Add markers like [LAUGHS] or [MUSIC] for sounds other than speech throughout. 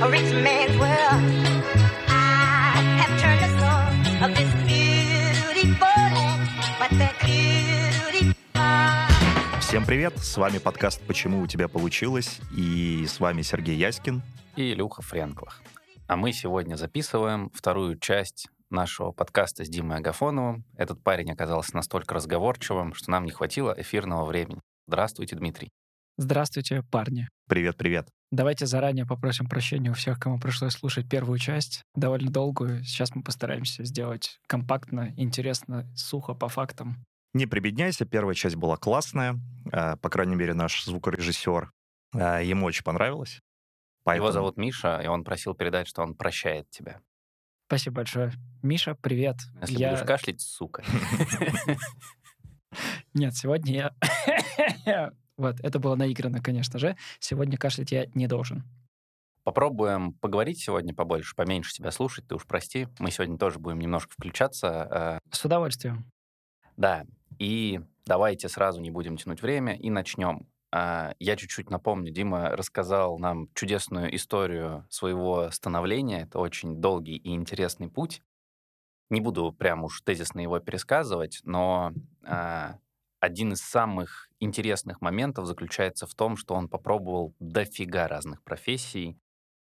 a rich man's world. I have turned the soul of this beautiful land, but the beautiful. Всем привет! С вами подкаст «Почему у тебя получилось?» и с вами Сергей Яськин. и Илюха Френклах. А мы сегодня записываем вторую часть нашего подкаста с Димой Агафоновым. Этот парень оказался настолько разговорчивым, что нам не хватило эфирного времени. Здравствуйте, Дмитрий. Здравствуйте, парни. Привет-привет. Давайте заранее попросим прощения у всех, кому пришлось слушать первую часть, довольно долгую. Сейчас мы постараемся сделать компактно, интересно, сухо, по фактам. Не прибедняйся, первая часть была классная, э, по крайней мере, наш звукорежиссер, э, ему очень понравилось. Поэтому... Его зовут Миша, и он просил передать, что он прощает тебя. Спасибо большое. Миша, привет. Если Я- будешь кашлять, сука. [LAUGHS] Нет, сегодня я... [LAUGHS] Вот, это было наиграно, конечно же. Сегодня кашлять я не должен. Попробуем поговорить сегодня побольше, поменьше тебя слушать, ты уж прости. Мы сегодня тоже будем немножко включаться. э, С удовольствием. Да, и давайте сразу не будем тянуть время и начнем. А, Я чуть-чуть напомню, Дима рассказал нам чудесную историю своего становления. Это очень долгий и интересный путь. Не буду прям уж тезисно его пересказывать, но а, один из самых интересных моментов заключается в том, что он попробовал дофига разных профессий.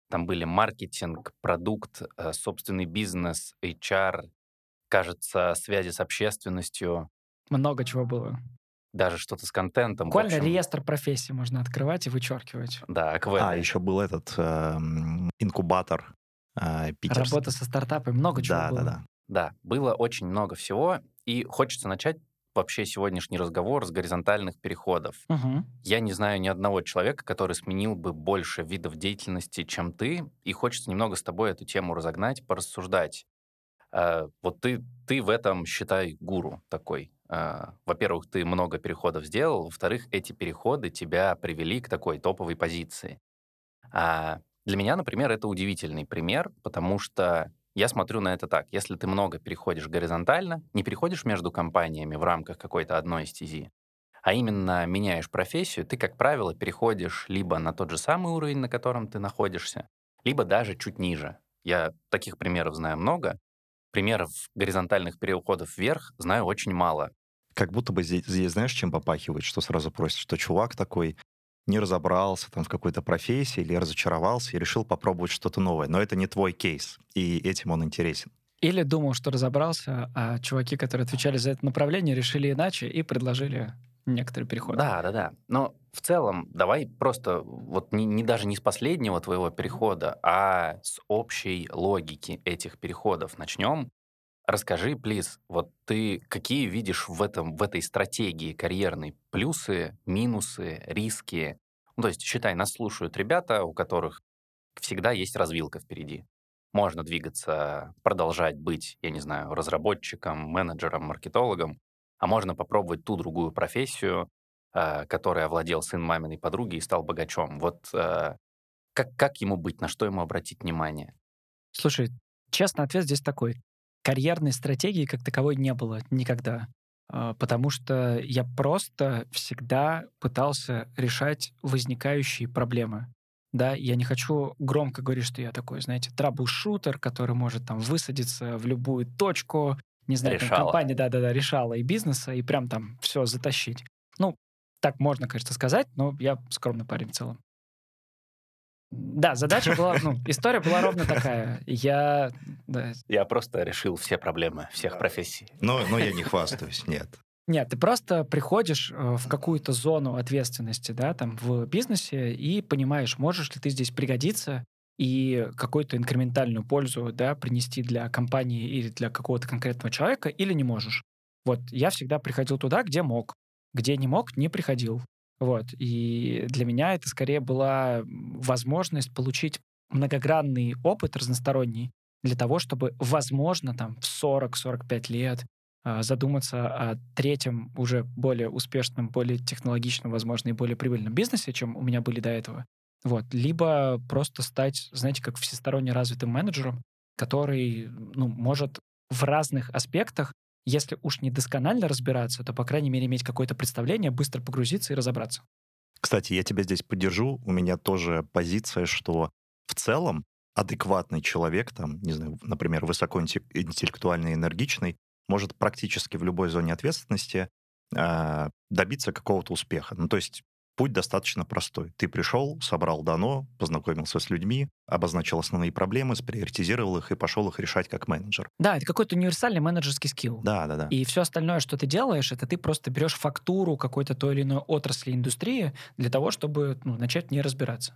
Там были маркетинг, продукт, э, собственный бизнес, HR, кажется, связи с общественностью, Много чего было. даже что-то с контентом. Буквально общем, реестр профессий можно открывать и вычеркивать. Да, АКВ. А, еще был этот эм, инкубатор э, питерский. Работа со стартапами, много чего Да, было. да, да. Да, было очень много всего, и хочется начать вообще сегодняшний разговор с горизонтальных переходов. Мгм. Я не знаю ни одного человека, который сменил бы больше видов деятельности, чем ты, и хочется немного с тобой эту тему разогнать, порассуждать. Э, Вот ты, ты в этом, считай, гуру такой. Э, Во-первых, ты много переходов сделал, во-вторых, эти переходы тебя привели к такой топовой позиции. А Для меня, например, это удивительный пример, потому что я смотрю на это так. Если ты много переходишь горизонтально, не переходишь между компаниями в рамках какой-то одной стези, а именно меняешь профессию, ты, как правило, переходишь либо на тот же самый уровень, на котором ты находишься, либо даже чуть ниже. Я таких примеров знаю много. Примеров горизонтальных переходов вверх знаю очень мало. Как будто бы здесь, здесь знаешь, чем попахивает, что сразу просит, что чувак такой не разобрался там в какой-то профессии или разочаровался и решил попробовать что-то новое. Но это не твой кейс, и этим он интересен. Или думал, что разобрался, а чуваки, которые отвечали за это направление, решили иначе и предложили некоторые переходы. Да, да, да. Но в целом давай просто вот не, не даже не с последнего твоего перехода, а с общей логики этих переходов начнем. Расскажи, плиз, вот ты какие видишь в, этом, в этой стратегии карьерной плюсы, минусы, риски? Ну, то есть, считай, нас слушают ребята, у которых всегда есть развилка впереди. Можно двигаться, продолжать быть, я не знаю, разработчиком, менеджером, маркетологом, а можно попробовать ту другую профессию, э, которой овладел сын маминой подруги и стал богачом. Вот э, как, как ему быть, на что ему обратить внимание? Слушай, честный ответ здесь такой. Карьерной стратегии как таковой не было никогда. А, Потому что я просто всегда пытался решать возникающие проблемы. Да, я не хочу громко говорить, что я такой, знаете, трабл-шутер, который может там высадиться в любую точку, не знаю, там, Решала. компания, да-да-да, решала и бизнеса, и прям там все затащить. Ну, так можно, конечно, сказать, но я скромный парень в целом. Да, задача была, ну, история была ровно такая. Я, да, Я просто решил все проблемы всех профессий. Но, но я не хвастаюсь, нет. Нет, ты просто приходишь э, в какую-то зону ответственности, да, там, в бизнесе, и понимаешь, можешь ли ты здесь пригодиться и какую-то инкрементальную пользу, да, принести для компании или для какого-то конкретного человека, или не можешь. Вот, я всегда приходил туда, где мог. Где не мог, не приходил. Вот, и для меня это скорее была возможность получить многогранный опыт разносторонний для того, чтобы, возможно, там, в 40-45 лет а, задуматься о третьем, уже более успешном, более технологичном, возможно, и более прибыльном бизнесе, чем у меня были до этого. Вот. Либо просто стать, знаете, как всесторонне развитым менеджером, который ну, может в разных аспектах, если уж не досконально разбираться, то, по крайней мере, иметь какое-то представление, быстро погрузиться и разобраться. Кстати, я тебя здесь поддержу. У меня тоже позиция, что в целом адекватный человек, там, не знаю, например, высокоинтеллектуальный, энергичный, может практически в любой зоне ответственности э, добиться какого-то успеха. Ну, то есть путь достаточно простой. Ты пришел, собрал дано, познакомился с людьми, обозначил основные проблемы, сприоритизировал их и пошел их решать как менеджер. Да, это какой-то универсальный менеджерский скилл. Да, да, да. И все остальное, что ты делаешь, это ты просто берешь фактуру какой-то той или иной отрасли индустрии для того, чтобы ну, начать в ней разбираться.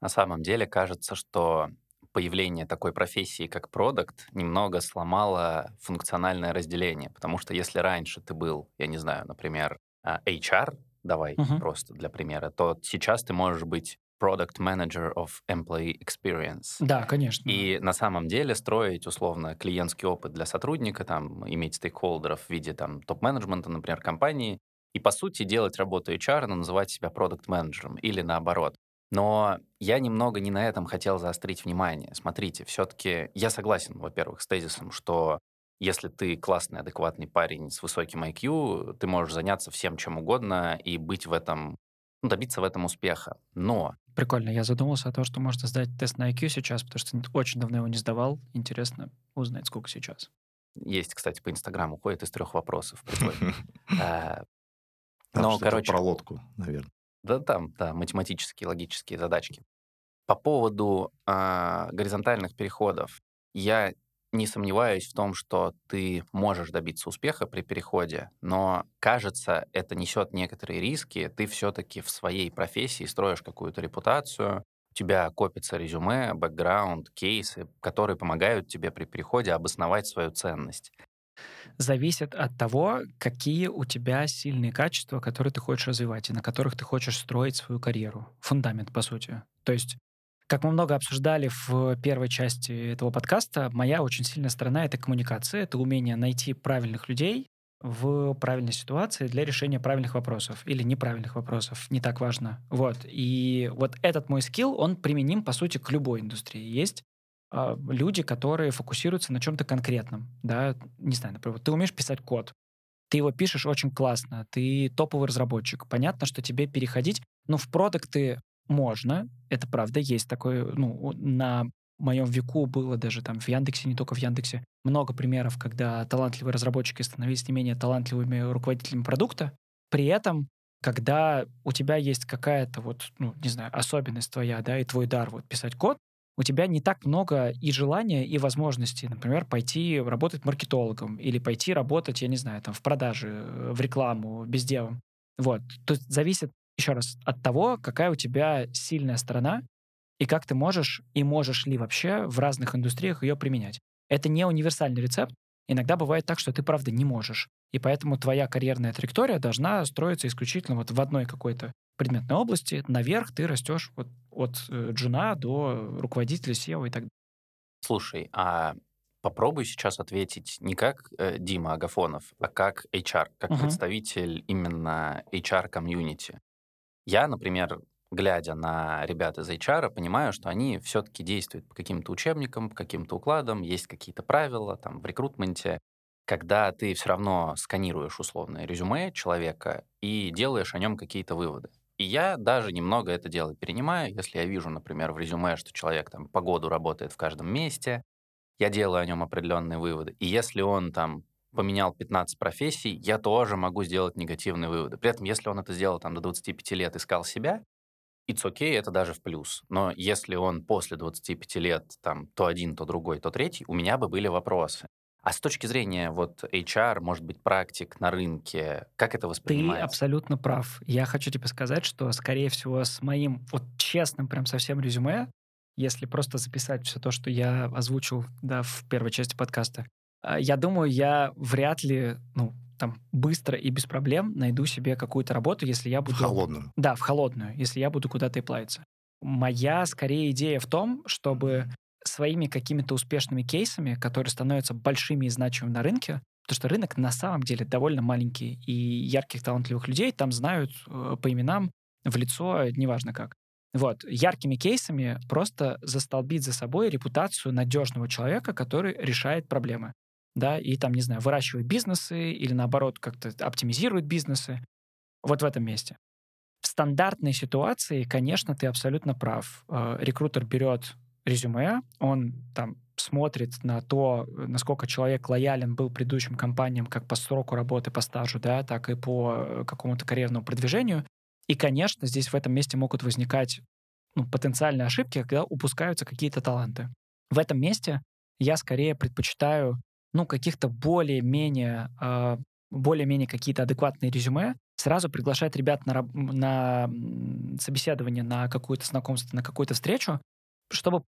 На самом деле кажется, что появление такой профессии, как продукт, немного сломало функциональное разделение. Потому что если раньше ты был, я не знаю, например, а, HR, давай Мгм. просто для примера, то сейчас ты можешь быть Product Manager of Employee Experience. Да, конечно. И на самом деле строить условно клиентский опыт для сотрудника, там, иметь стейкхолдеров в виде там, топ-менеджмента, например, компании, и по сути делать работу HR, но называть себя продукт-менеджером или наоборот. Но я немного не на этом хотел заострить внимание. Смотрите, все-таки я согласен, во-первых, с тезисом, что если ты классный, адекватный парень с высоким IQ, ты можешь заняться всем чем угодно и быть в этом, ну, добиться в этом успеха. Но Прикольно. Я задумался о том, что можно сдать тест на IQ сейчас, потому что очень давно его не сдавал. Интересно узнать, сколько сейчас. есть, кстати, по Инстаграму ходит из трех вопросов. [LAUGHS] А, Но, короче, про лодку, наверное. Да, там, да, математические, логические задачки. По поводу а, горизонтальных переходов, я не сомневаюсь в том, что ты можешь добиться успеха при переходе, но, кажется, это несет некоторые риски. Ты все-таки в своей профессии строишь какую-то репутацию, у тебя копится резюме, бэкграунд, кейсы, которые помогают тебе при переходе обосновать свою ценность. Зависит от того, какие у тебя сильные качества, которые ты хочешь развивать и на которых ты хочешь строить свою карьеру. Фундамент, по сути. То есть как мы много обсуждали в первой части этого подкаста, моя очень сильная сторона — это коммуникация, это умение найти правильных людей в правильной ситуации для решения правильных вопросов или неправильных вопросов, не так важно. Вот. И вот этот мой скилл, он применим, по сути, к любой индустрии. Есть а, люди, которые фокусируются на чем-то конкретном, да, не знаю, например, ты умеешь писать код, ты его пишешь очень классно, ты топовый разработчик, понятно, что тебе переходить, ну, в продукты можно, это правда, есть такое, ну, на моем веку было даже там в Яндексе, не только в Яндексе, много примеров, когда талантливые разработчики становились не менее талантливыми руководителями продукта. При этом, когда у тебя есть какая-то вот, ну, не знаю, особенность твоя, да, и твой дар вот писать код, у тебя не так много и желания, и возможностей, например, пойти работать маркетологом или пойти работать, я не знаю, там, в продаже, э, в рекламу, бездевом. Вот. То есть зависит, еще раз, от того, какая у тебя сильная сторона и как ты можешь и можешь ли вообще в разных индустриях ее применять. Это не универсальный рецепт. Иногда бывает так, что ты, правда, не можешь. И поэтому твоя карьерная траектория должна строиться исключительно вот в одной какой-то предметной области. Наверх ты растешь вот от э, джуна до руководителя SEO и так далее. Слушай, а попробуй сейчас ответить не как э, Дима Агафонов, а как HR, как Мгм. представитель именно HR-комьюнити. Я, например, глядя на ребят из HR, понимаю, что они все-таки действуют по каким-то учебникам, по каким-то укладам, есть какие-то правила там в рекрутменте, когда ты все равно сканируешь условное резюме человека и делаешь о нем какие-то выводы. И я даже немного это дело перенимаю, если я вижу, например, в резюме, что человек там по году работает в каждом месте, я делаю о нем определенные выводы. И если он там поменял 15 профессий, я тоже могу сделать негативные выводы. При этом, если он это сделал там до 25 лет, искал себя, it's okay, это даже в плюс. Но если он после 25 лет там то один, то другой, то третий, у меня бы были вопросы. А с точки зрения вот HR, может быть, практик на рынке, как это Ты воспринимается? абсолютно прав. Я хочу тебе сказать, что, скорее всего, с моим вот честным прям совсем резюме, если просто записать все то, что я озвучил да, в первой части подкаста, я думаю, я вряд ли, ну, там, быстро и без проблем найду себе какую-то работу, если я В буду... холодную. Да, в холодную, если я буду куда-то и плавиться. Моя, скорее, идея в том, чтобы своими какими-то успешными кейсами, которые становятся большими и значимыми на рынке, потому что рынок на самом деле довольно маленький, и ярких, талантливых людей там знают э, по именам, в лицо, неважно как. Вот, яркими кейсами просто застолбить за собой репутацию надежного человека, который решает проблемы. Да, и там, не знаю, выращивает бизнесы или наоборот как-то оптимизирует бизнесы. Вот в этом месте. В стандартной ситуации, конечно, ты абсолютно прав. Э, Рекрутер берет резюме, он там смотрит на то, насколько человек лоялен был предыдущим компаниям как по сроку работы, по стажу, да, так и по э, какому-то карьерному продвижению. И, конечно, здесь в этом месте могут возникать ну, потенциальные ошибки, когда упускаются какие-то таланты. В этом месте я скорее предпочитаю ну, каких-то более-менее э, более-менее какие-то адекватные резюме, сразу приглашать ребят на, на собеседование, на какое-то знакомство, на какую-то встречу, чтобы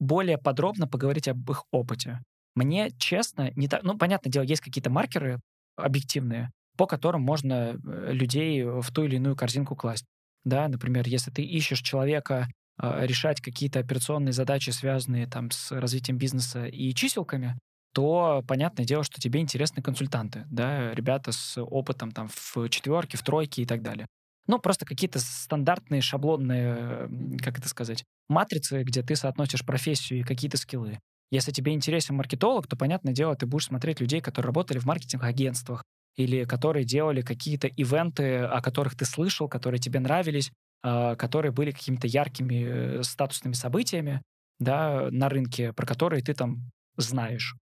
более подробно поговорить об их опыте. Мне, честно, не так... Ну, понятное дело, есть какие-то маркеры объективные, по которым можно э, людей в ту или иную корзинку класть. Да, например, если ты ищешь человека э, решать какие-то операционные задачи, связанные там с развитием бизнеса и чиселками, то понятное дело, что тебе интересны консультанты, да, ребята с опытом там в четверке, в тройке и так далее. Ну, просто какие-то стандартные шаблонные, как это сказать, матрицы, где ты соотносишь профессию и какие-то скиллы. Если тебе интересен маркетолог, то, понятное дело, ты будешь смотреть людей, которые работали в маркетинг-агентствах или которые делали какие-то ивенты, о которых ты слышал, которые тебе нравились, а, которые были какими-то яркими э, статусными событиями да, на рынке, про которые ты там знаешь.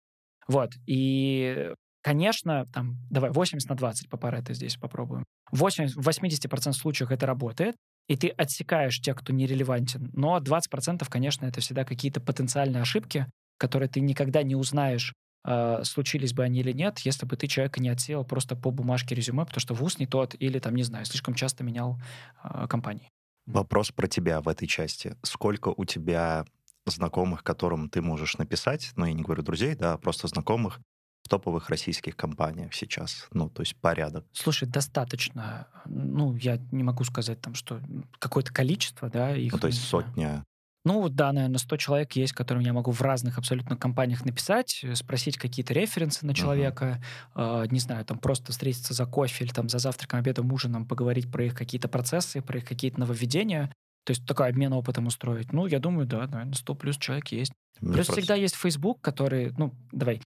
Вот. И, конечно, там, давай 80 на 20 по Паретто здесь попробуем. 80, в 80% случаев это работает, и ты отсекаешь тех, кто нерелевантен. Но 20%, конечно, это всегда какие-то потенциальные ошибки, которые ты никогда не узнаешь, э, случились бы они или нет, если бы ты человека не отсеял просто по бумажке резюме, потому что вуз не тот или, там, не знаю, слишком часто менял э, компании. Вопрос про тебя в этой части. Сколько у тебя знакомых, которым ты можешь написать, ну, я не говорю друзей, да, а просто знакомых в топовых российских компаниях сейчас? Ну, то есть порядок. Слушай, достаточно. Ну, я не могу сказать там, что какое-то количество, да, их... Ну, то есть сотня ну, да, наверное, 100 человек есть, которым я могу в разных абсолютно компаниях написать, э, спросить какие-то референсы на человека, uh-huh. э, не знаю, там просто встретиться за кофе или там за завтраком, обедом, ужином, поговорить про их какие-то процессы, про их какие-то нововведения. То есть такой обмен опытом устроить. Ну, я думаю, да, наверное, 100 плюс человек есть. Мне плюс просто... всегда есть Facebook, который, ну, давай,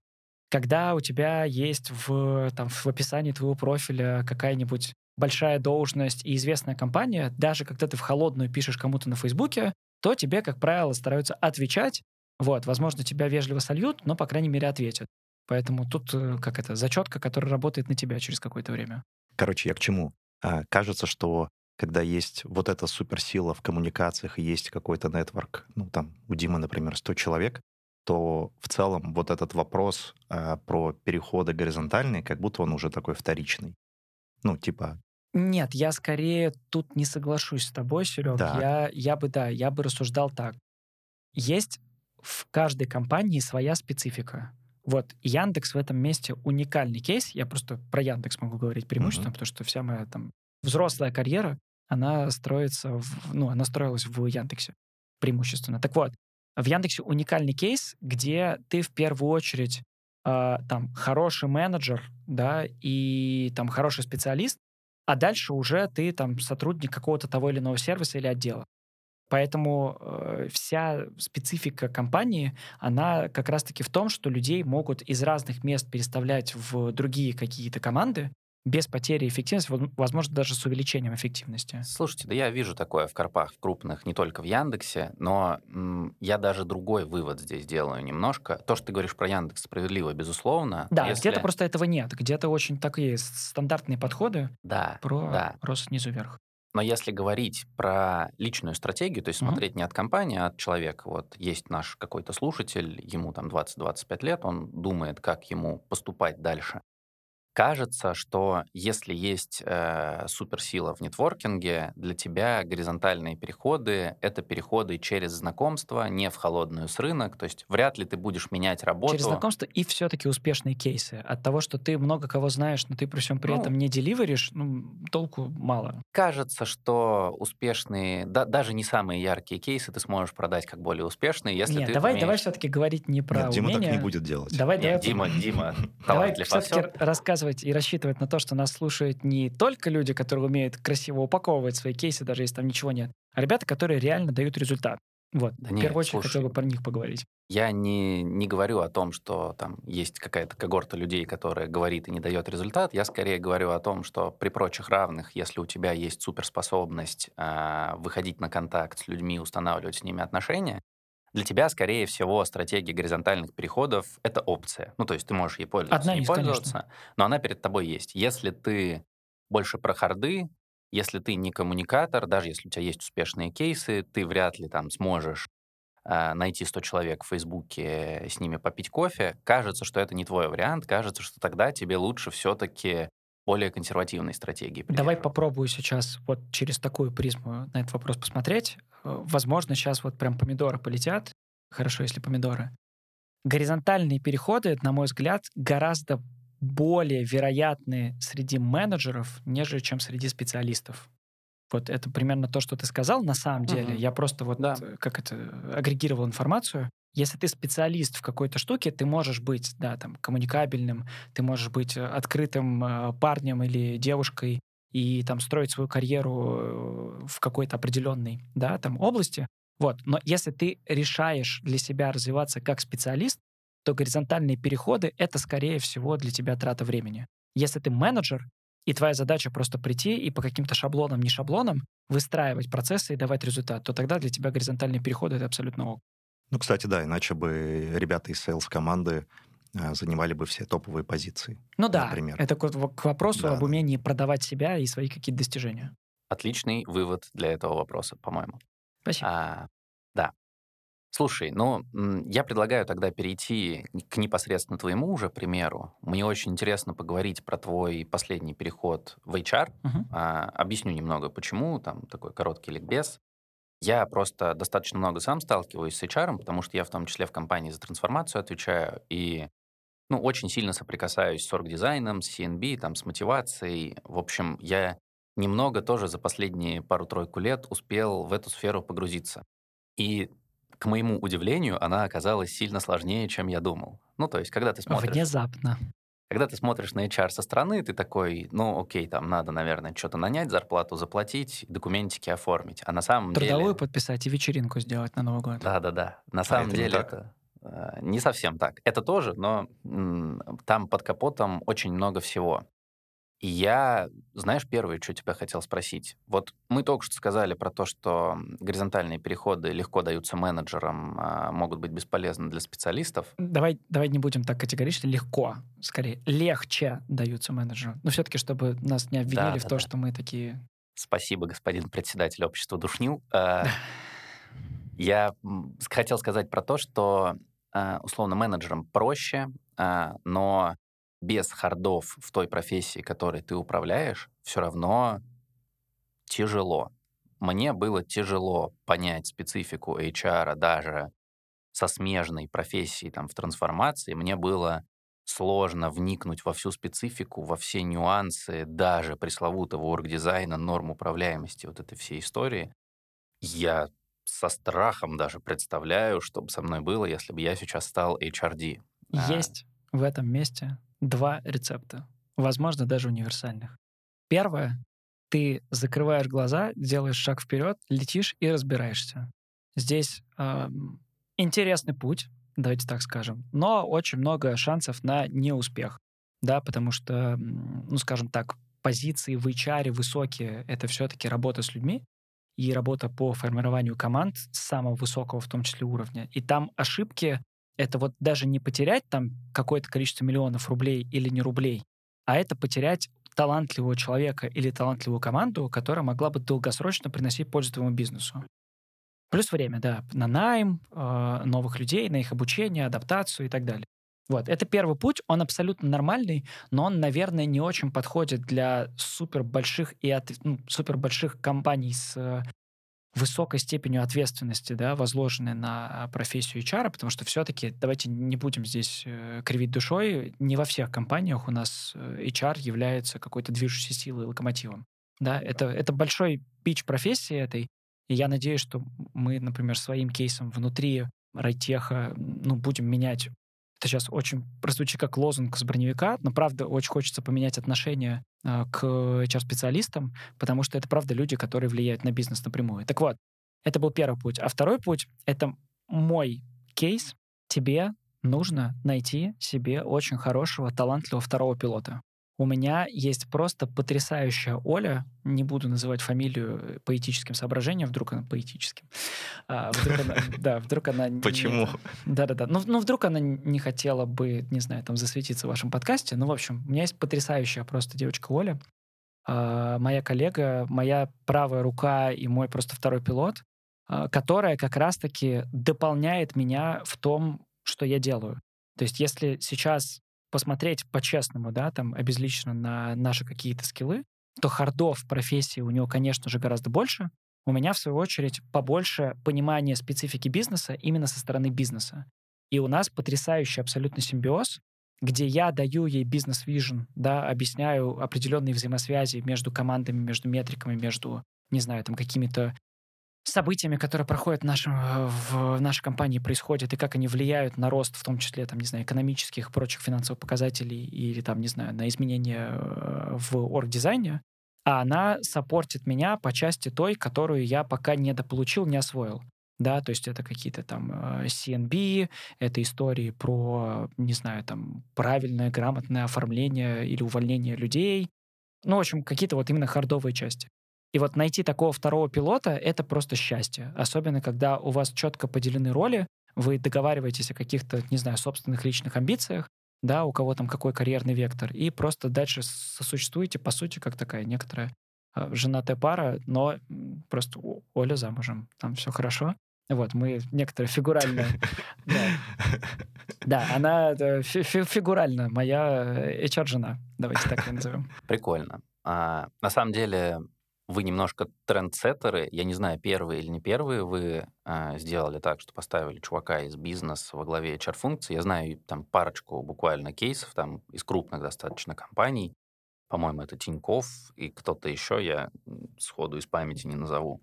когда у тебя есть в, там, в описании твоего профиля какая-нибудь большая должность и известная компания, даже когда ты в холодную пишешь кому-то на Фейсбуке, то тебе, как правило, стараются отвечать. Вот, возможно, тебя вежливо сольют, но, по крайней мере, ответят. Поэтому тут, э, как это, зачетка, которая работает на тебя через какое-то время. Короче, я к чему? А, кажется, что когда есть вот эта суперсила в коммуникациях и есть какой-то нетворк, ну, там, у Димы, например, 100 человек, то в целом вот этот вопрос а, про переходы горизонтальные, как будто он уже такой вторичный. Ну, типа... Нет, я скорее тут не соглашусь с тобой, Серег. Я, я бы, да, я бы рассуждал так. Есть в каждой компании своя специфика. Вот Яндекс в этом месте уникальный кейс. Я просто про Яндекс могу говорить преимущественно, uh-huh. потому что вся моя там взрослая карьера, она строится, в, ну, она строилась в Яндексе преимущественно. Так вот, в Яндексе уникальный кейс, где ты в первую очередь э, там хороший менеджер, да, и там хороший специалист, а дальше уже ты там сотрудник какого-то того или иного сервиса или отдела. Поэтому э, вся специфика компании, она как раз-таки в том, что людей могут из разных мест переставлять в другие какие-то команды, без потери эффективности, возможно, даже с увеличением эффективности. Слушайте, да я вижу такое в корпах крупных, не только в Яндексе, но м, я даже другой вывод здесь делаю немножко. То, что ты говоришь про Яндекс, справедливо, безусловно. Да, если... где-то просто этого нет, где-то очень такие стандартные подходы да, про да. рост снизу вверх. Но если говорить про личную стратегию, то есть смотреть не от компании, а от человека. Вот есть наш какой-то слушатель, ему там 20-25 лет, он думает, как ему поступать дальше. Кажется, что если есть э, суперсила в нетворкинге, для тебя горизонтальные переходы — это переходы через знакомство, не в холодную с рынок, то есть вряд ли ты будешь менять работу. Через знакомство и все-таки успешные кейсы. От того, что ты много кого знаешь, но ты при всем при ну, этом не деливеришь, ну, толку мало. Кажется, что успешные, да, даже не самые яркие кейсы ты сможешь продать как более успешные, если Нет, ты давай, умеешь... давай все-таки говорить не про Нет, умение. Дима так не будет делать. Давай, Нет, давай. Дима, [LAUGHS] Дима, давай все-таки рассказывай рассказывать и рассчитывать на то, что нас слушают не только люди, которые умеют красиво упаковывать свои кейсы, даже если там ничего нет, а ребята, которые реально дают результат. Вот, Да в нет, первую очередь слушай. хотел бы про них поговорить. Я не, не говорю о том, что там есть какая-то когорта людей, которая говорит и не дает результат. Я скорее говорю о том, что при прочих равных, если у тебя есть суперспособность а, выходить на контакт с людьми, устанавливать с ними отношения, для тебя, скорее всего, стратегия горизонтальных переходов — это опция. Ну, то есть ты можешь ей пользоваться, Одна не конечно. пользоваться, но она перед тобой есть. Если ты больше про харды, если ты не коммуникатор, даже если у тебя есть успешные кейсы, ты вряд ли там сможешь а, найти 100 человек в Фейсбуке, с ними попить кофе. Кажется, что это не твой вариант, кажется, что тогда тебе лучше все-таки более консервативной стратегии Давай попробую сейчас вот через такую призму на этот вопрос посмотреть. Возможно, сейчас вот прям помидоры полетят. Хорошо, если помидоры. Горизонтальные переходы, на мой взгляд, гораздо более вероятны среди менеджеров, нежели чем среди специалистов. Вот это примерно то, что ты сказал на самом деле. Мгм. Я просто вот Да. э, как это агрегировал информацию. Если ты специалист в какой-то штуке, ты можешь быть, да, там, коммуникабельным, ты можешь быть э, открытым э, парнем или девушкой и там строить свою карьеру э, в какой-то определенной, да, там области. Вот. Но если ты решаешь для себя развиваться как специалист, то горизонтальные переходы — это, скорее всего, для тебя трата времени. Если ты менеджер, и твоя задача просто прийти и по каким-то шаблонам, не шаблонам выстраивать процессы и давать результат, то тогда для тебя горизонтальные переходы — это абсолютно ок. Ну, кстати, да, иначе бы ребята из сейлс-команды а, занимали бы все топовые позиции. Ну да, Например. это к, к вопросу Да, об да. умении продавать себя и свои какие-то достижения. Отличный вывод для этого вопроса, по-моему. Спасибо. А, да. Слушай, ну, я предлагаю тогда перейти к непосредственно твоему уже примеру. Мне очень интересно поговорить про твой последний переход в HR. Мгм. А, объясню немного, почему, там такой короткий ликбез. Я просто достаточно много сам сталкиваюсь с HR, потому что я в том числе в компании за трансформацию отвечаю, и ну, очень сильно соприкасаюсь с оргдизайном, с CNB, там, с мотивацией. В общем, я немного тоже за последние пару-тройку лет успел в эту сферу погрузиться. И, к моему удивлению, она оказалась сильно сложнее, чем я думал. Ну, то есть, когда ты смотришь... Внезапно. Когда ты смотришь на HR со стороны, ты такой, ну, окей, там надо, наверное, что-то нанять, зарплату заплатить, документики оформить. А на самом Трудовую деле... подписать и вечеринку сделать на Новый год. Да-да-да. На самом это не деле это не совсем так. Это тоже, но там под капотом очень много всего. И я, знаешь, первое, что тебя хотел спросить. Вот мы только что сказали про то, что горизонтальные переходы легко даются менеджерам, а могут быть бесполезны для специалистов. Давай, давай не будем так категорично. Легко, скорее, легче даются менеджеру. Но все-таки, чтобы нас не обвинили в Да-да-да. том, что мы такие... Спасибо, господин председатель общества Душнил. [LAUGHS] Э, Я хотел сказать про то, что э, условно менеджерам проще, э, но без хардов в той профессии, которой ты управляешь, все равно тяжело. Мне было тяжело понять специфику HR даже со смежной профессией там, в трансформации. Мне было сложно вникнуть во всю специфику, во все нюансы даже пресловутого оргдизайна, норм управляемости, вот этой всей истории. Я со страхом даже представляю, что бы со мной было, если бы я сейчас стал HRD. А, Есть в этом месте два рецепта, возможно, даже универсальных. Первое, ты закрываешь глаза, делаешь шаг вперед, летишь и разбираешься. Здесь эм, интересный путь, давайте так скажем, но очень много шансов на неуспех, да, потому что, ну, скажем так, позиции в HR высокие — это все-таки работа с людьми, и работа по формированию команд самого высокого, в том числе, уровня. И там ошибки — это вот даже не потерять там какое-то количество миллионов рублей или не рублей, а это потерять талантливого человека или талантливую команду, которая могла бы долгосрочно приносить пользу твоему бизнесу. Плюс время, да, на найм э, новых людей, на их обучение, адаптацию и так далее. Вот, это первый путь, он абсолютно нормальный, но он, наверное, не очень подходит для супер больших и от, ну, супер больших компаний с э, высокой степенью ответственности, да, возложенной на профессию HR, потому что все-таки, давайте не будем здесь э, кривить душой, не во всех компаниях у нас э, HR является какой-то движущей силой, локомотивом. Да, это, это большой пич профессии этой, и я надеюсь, что мы, например, своим кейсом внутри райтеха, ну, будем менять это сейчас очень прозвучит как лозунг с броневика, но правда очень хочется поменять отношение э, к HR-специалистам, потому что это правда люди, которые влияют на бизнес напрямую. Так вот, Это был первый путь. А второй путь — это мой кейс. Тебе нужно найти себе очень хорошего, талантливого второго пилота. У меня есть просто потрясающая Оля, не буду называть фамилию э, поэтическим соображением, вдруг она поэтическим. А, вдруг она, [LAUGHS] да, вдруг она... Почему? Да-да-да. Ну, ну, вдруг она не хотела бы, не знаю, там, засветиться в вашем подкасте. Ну, в общем, у меня есть потрясающая просто девочка Оля, а, моя коллега, моя правая рука и мой просто второй пилот, а, которая как раз-таки дополняет меня в том, что я делаю. То есть если сейчас посмотреть по-честному, да, там, обезлично на наши какие-то скиллы, то хардов в профессии у него, конечно же, гораздо больше. У меня, в свою очередь, побольше понимания специфики бизнеса именно со стороны бизнеса. И у нас потрясающий абсолютно симбиоз, где я даю ей бизнес-вижн, да, объясняю определенные взаимосвязи между командами, между метриками, между, не знаю, там, какими-то событиями, которые проходят в, нашем, э, в нашей компании, происходят, и как они влияют на рост, в том числе, там, не знаю, экономических, прочих финансовых показателей, или, там, не знаю, на изменения э, в орг-дизайне, а она саппортит меня по части той, которую я пока недополучил, не освоил. Да, то есть это какие-то там э, CNB, это истории про, не знаю, там, правильное, грамотное оформление или увольнение людей. Ну, в общем, какие-то вот именно хардовые части. И вот найти такого второго пилота — это просто счастье. Особенно, когда у вас четко поделены роли, вы договариваетесь о каких-то, не знаю, собственных личных амбициях, да, у кого там какой карьерный вектор, и просто дальше сосуществуете, по сути, как такая некоторая э, женатая пара, но просто Оля замужем, там все хорошо. Вот, мы некоторые фигурально... [LAUGHS] Да, она фигурально моя HR-жена, давайте так ее назовем. Прикольно. А, на самом деле, вы немножко трендсеттеры. Я не знаю, первые или не первые вы э, сделали так, что поставили чувака из бизнеса во главе HR-функции. Я знаю там парочку буквально кейсов там из крупных достаточно компаний. По-моему, это Тиньков и кто-то еще, я сходу из памяти не назову.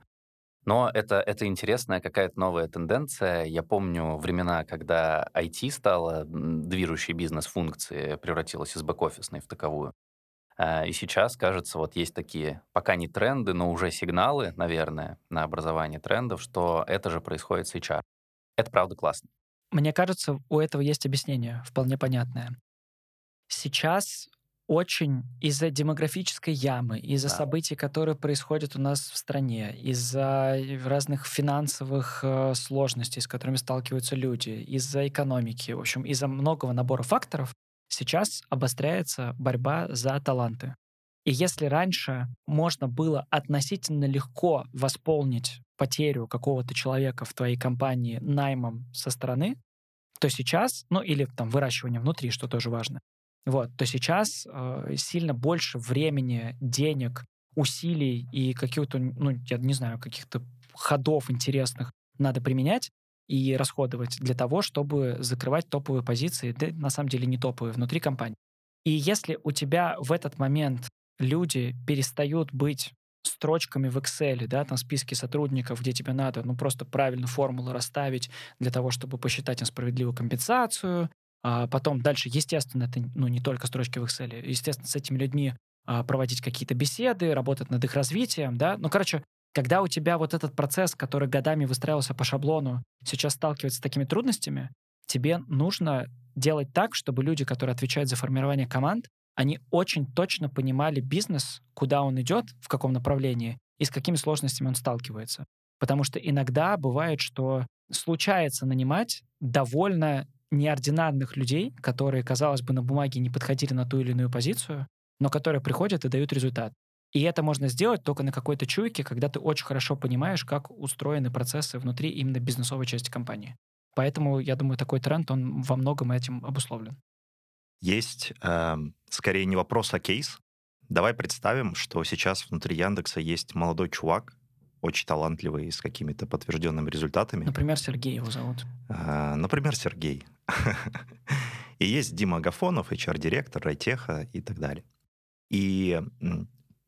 Но это, это интересная какая-то новая тенденция. Я помню времена, когда IT стала движущей бизнес-функцией, превратилась из бэк-офисной в таковую. А, и сейчас, кажется, вот есть такие, пока не тренды, но уже сигналы, наверное, на образование трендов, что это же происходит с HR. Это правда классно. Мне кажется, у этого есть объяснение, вполне понятное. Сейчас очень из-за демографической ямы, из-за да. событий, которые происходят у нас в стране, из-за разных финансовых э, сложностей, с которыми сталкиваются люди, из-за экономики, в общем, из-за многого набора факторов, Сейчас обостряется борьба за таланты. И если раньше можно было относительно легко восполнить потерю какого-то человека в твоей компании наймом со стороны, то сейчас, ну или там выращивание внутри, что тоже важно, вот, то сейчас э, сильно больше времени, денег, усилий и каких-то, ну, я не знаю, каких-то ходов интересных надо применять, и расходовать для того, чтобы закрывать топовые позиции, да, на самом деле не топовые, внутри компании. И если у тебя в этот момент люди перестают быть строчками в Excel, да, там списки сотрудников, где тебе надо, ну, просто правильно формулы расставить для того, чтобы посчитать им справедливую компенсацию, а потом дальше, естественно, это, ну, не только строчки в Excel, естественно, с этими людьми а, проводить какие-то беседы, работать над их развитием, да, ну, короче, когда у тебя вот этот процесс, который годами выстраивался по шаблону, сейчас сталкивается с такими трудностями, тебе нужно делать так, чтобы люди, которые отвечают за формирование команд, они очень точно понимали бизнес, куда он идет, в каком направлении и с какими сложностями он сталкивается. Потому что иногда бывает, что случается нанимать довольно неординарных людей, которые, казалось бы, на бумаге не подходили на ту или иную позицию, но которые приходят и дают результат. И это можно сделать только на какой-то чуйке, когда ты очень хорошо понимаешь, как устроены процессы внутри именно бизнесовой части компании. Поэтому, я думаю, такой тренд, он во многом этим обусловлен. Есть э, скорее не вопрос, а кейс. Давай представим, что сейчас внутри Яндекса есть молодой чувак, очень талантливый, с какими-то подтвержденными результатами. Например, Сергей его зовут. Э, например, Сергей. [LAUGHS] И есть Дима Агафонов, HR-директор, Райтеха и так далее. И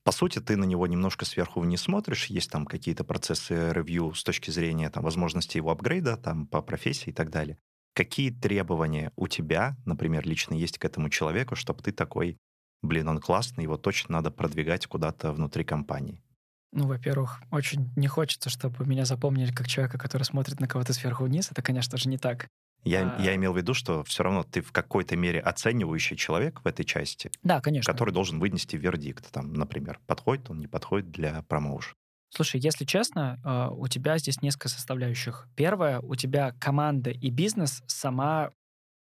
по сути, ты на него немножко сверху вниз смотришь, есть там какие-то процессы ревью с точки зрения там, возможности его апгрейда там, по профессии и так далее. Какие требования у тебя, например, лично есть к этому человеку, чтобы ты такой, блин, он классный, его точно надо продвигать куда-то внутри компании? Ну, во-первых, очень не хочется, чтобы меня запомнили как человека, который смотрит на кого-то сверху вниз. Это, конечно же, не так. Я, А. я имел в виду, что все равно ты в какой-то мере оценивающий человек в этой части, Да, конечно. который должен вынести вердикт. Там, например, подходит он, не подходит для промоушен. Слушай, если честно, э, у тебя здесь несколько составляющих. Первое, у тебя команда и бизнес сама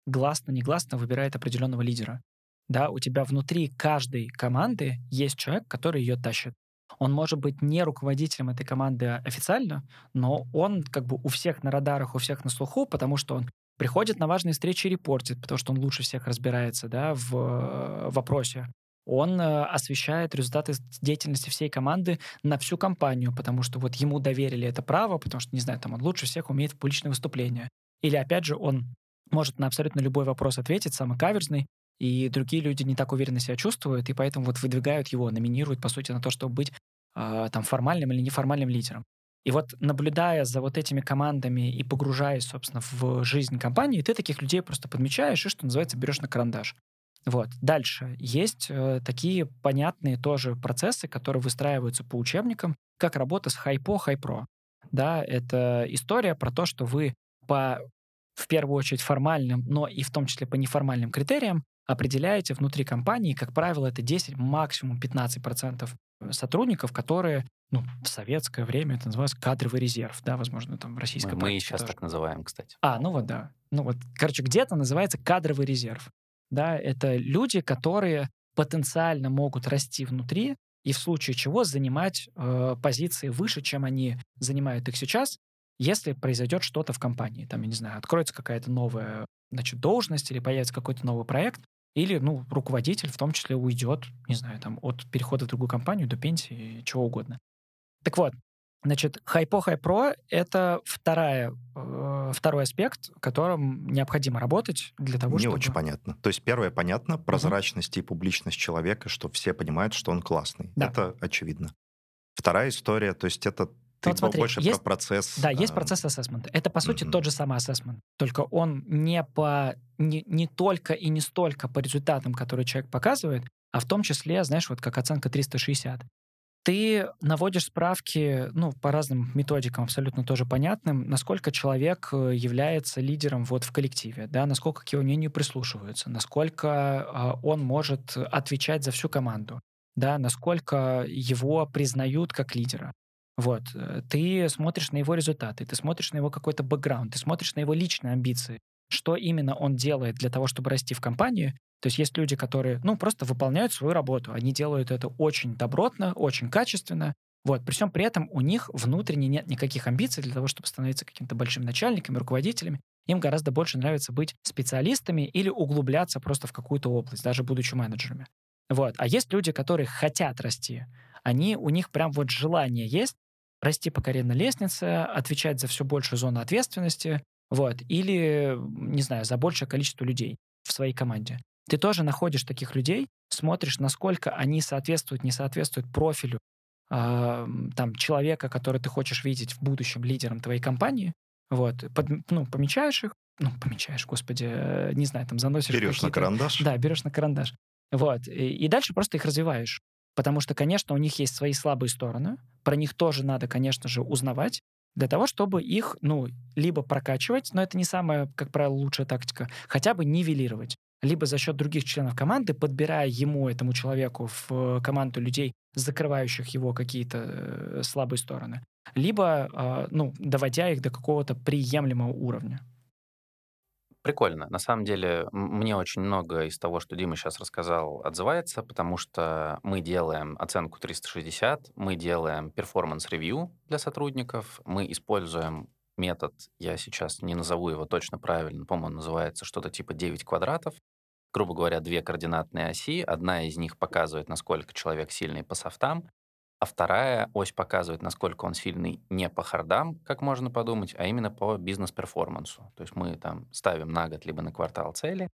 гласно-негласно выбирает определенного лидера. Да, у тебя внутри каждой команды есть человек, который ее тащит. Он может быть не руководителем этой команды официально, но он как бы у всех на радарах, у всех на слуху, потому что он приходит на важные встречи и репортит, потому что он лучше всех разбирается да, в э, вопросе. Он э, освещает результаты деятельности всей команды на всю компанию, потому что вот ему доверили это право, потому что, не знаю, там он лучше всех умеет в публичные выступления. Или, опять же, он может на абсолютно любой вопрос ответить, самый каверзный, и другие люди не так уверенно себя чувствуют, и поэтому вот выдвигают его, номинируют, по сути, на то, чтобы быть э, там формальным или неформальным лидером. И вот наблюдая за вот этими командами и погружаясь, собственно, в жизнь компании, ты таких людей просто подмечаешь и, что называется, берешь на карандаш. Вот. Дальше. Есть э, такие понятные тоже процессы, которые выстраиваются по учебникам, как работа с хайпо, хайпро. Да, это история про то, что вы по, в первую очередь, формальным, но и в том числе по неформальным критериям определяете внутри компании, как правило, это 10, максимум 15% сотрудников, которые ну, в советское время это называлось кадровый резерв, да, возможно, там в российской Мы, мы сейчас тоже. так называем, кстати. А, ну вот да. Ну вот, короче, где-то называется кадровый резерв. Да, это люди, которые потенциально могут расти внутри и в случае чего занимать э, позиции выше, чем они занимают их сейчас, если произойдет что-то в компании. Там, я не знаю, откроется какая-то новая значит, должность или появится какой-то новый проект, или, ну, руководитель в том числе уйдет, не знаю, там, от перехода в другую компанию до пенсии, чего угодно. Так вот, значит, хайпо хайпро — это вторая, э, второй аспект, которым необходимо работать для того, Не чтобы... очень понятно. То есть первое понятно, прозрачность и публичность человека, что все понимают, что он классный. Да. Это очевидно. Вторая история, то есть это ты вот смотри, больше есть- про процесс. Да, есть а, процесс ассессмента. Это, по сути, мгм. тот же самый ассессмент. Только он не, по, не, не только и не столько по результатам, которые человек показывает, а в том числе, знаешь, вот как оценка 360. Ты наводишь справки, ну, по разным методикам абсолютно тоже понятным, насколько человек э, является лидером вот в коллективе, да, насколько к его мнению прислушиваются, насколько а, он может отвечать за всю команду, да, насколько его признают как лидера. Вот. э, Ты смотришь на его результаты, ты смотришь на его какой-то бэкграунд, ты смотришь на его личные амбиции, что именно он делает для того, чтобы расти в компании. То есть есть люди, которые, ну, просто выполняют свою работу. Они делают это очень добротно, очень качественно. Вот. При всем при этом у них внутренне нет никаких амбиций для того, чтобы становиться каким-то большим начальниками, руководителями. Им гораздо больше нравится быть специалистами или углубляться просто в какую-то область, даже будучи менеджерами. Вот. А есть люди, которые хотят расти. Они, у них прям вот желание есть расти по карьерной лестнице, отвечать за все большую зону ответственности, вот, или, не знаю, за большее количество людей в своей команде. Ты тоже находишь таких людей, смотришь, насколько они соответствуют, не соответствуют профилю а, там, человека, который ты хочешь видеть в будущем лидером твоей компании, вот, под- ну, помечаешь их, ну, помечаешь, господи, э, не знаю, там, заносишь Берешь на карандаш. да, берешь на карандаш. Вот. И, и дальше просто их развиваешь. Потому что, конечно, у них есть свои слабые стороны. Про них тоже надо, конечно же, узнавать для того, чтобы их, ну, либо прокачивать, но это не самая, как правило, лучшая тактика, хотя бы нивелировать. Либо за счет других членов команды, подбирая ему, этому человеку, в э, команду людей, закрывающих его какие-то э, слабые стороны. Либо, э, ну, доводя их до какого-то приемлемого уровня. Прикольно. На самом деле, мне очень много из того, что Дима сейчас рассказал, отзывается, потому что мы делаем оценку 360, мы делаем performance review для сотрудников, мы используем метод, я сейчас не назову его точно правильно, по-моему, называется что-то типа 9 квадратов. Грубо говоря, две координатные оси. Одна из них показывает, насколько человек сильный по софтам, а вторая ось показывает, насколько он сильный не по хардам, как можно подумать, а именно по бизнес- performance у. То есть мы там ставим на год либо на квартал цели.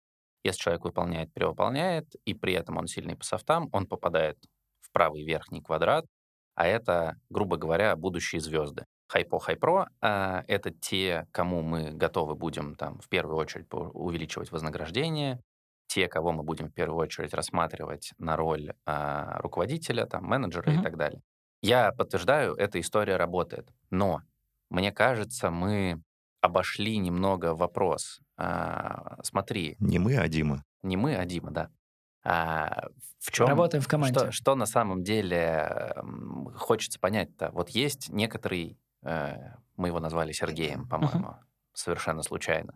Если человек выполняет, перевыполняет, и при этом он сильный по софтам, он попадает в правый верхний квадрат, а это, грубо говоря, будущие звезды. Хайпо, хайпро а, — это те, кому мы готовы будем там в первую очередь увеличивать вознаграждение, те, кого мы будем в первую очередь рассматривать на роль а, руководителя, там, менеджера Мгм. и так далее. Я подтверждаю, эта история работает. Но мне кажется, мы обошли немного вопрос. А, смотри, Не мы, а Дима. не мы, а Дима, да. А, в чем, Работаем в команде. Что, что на самом деле хочется понять-то? Вот есть некоторый, э, мы его назвали Сергеем, по-моему, совершенно случайно.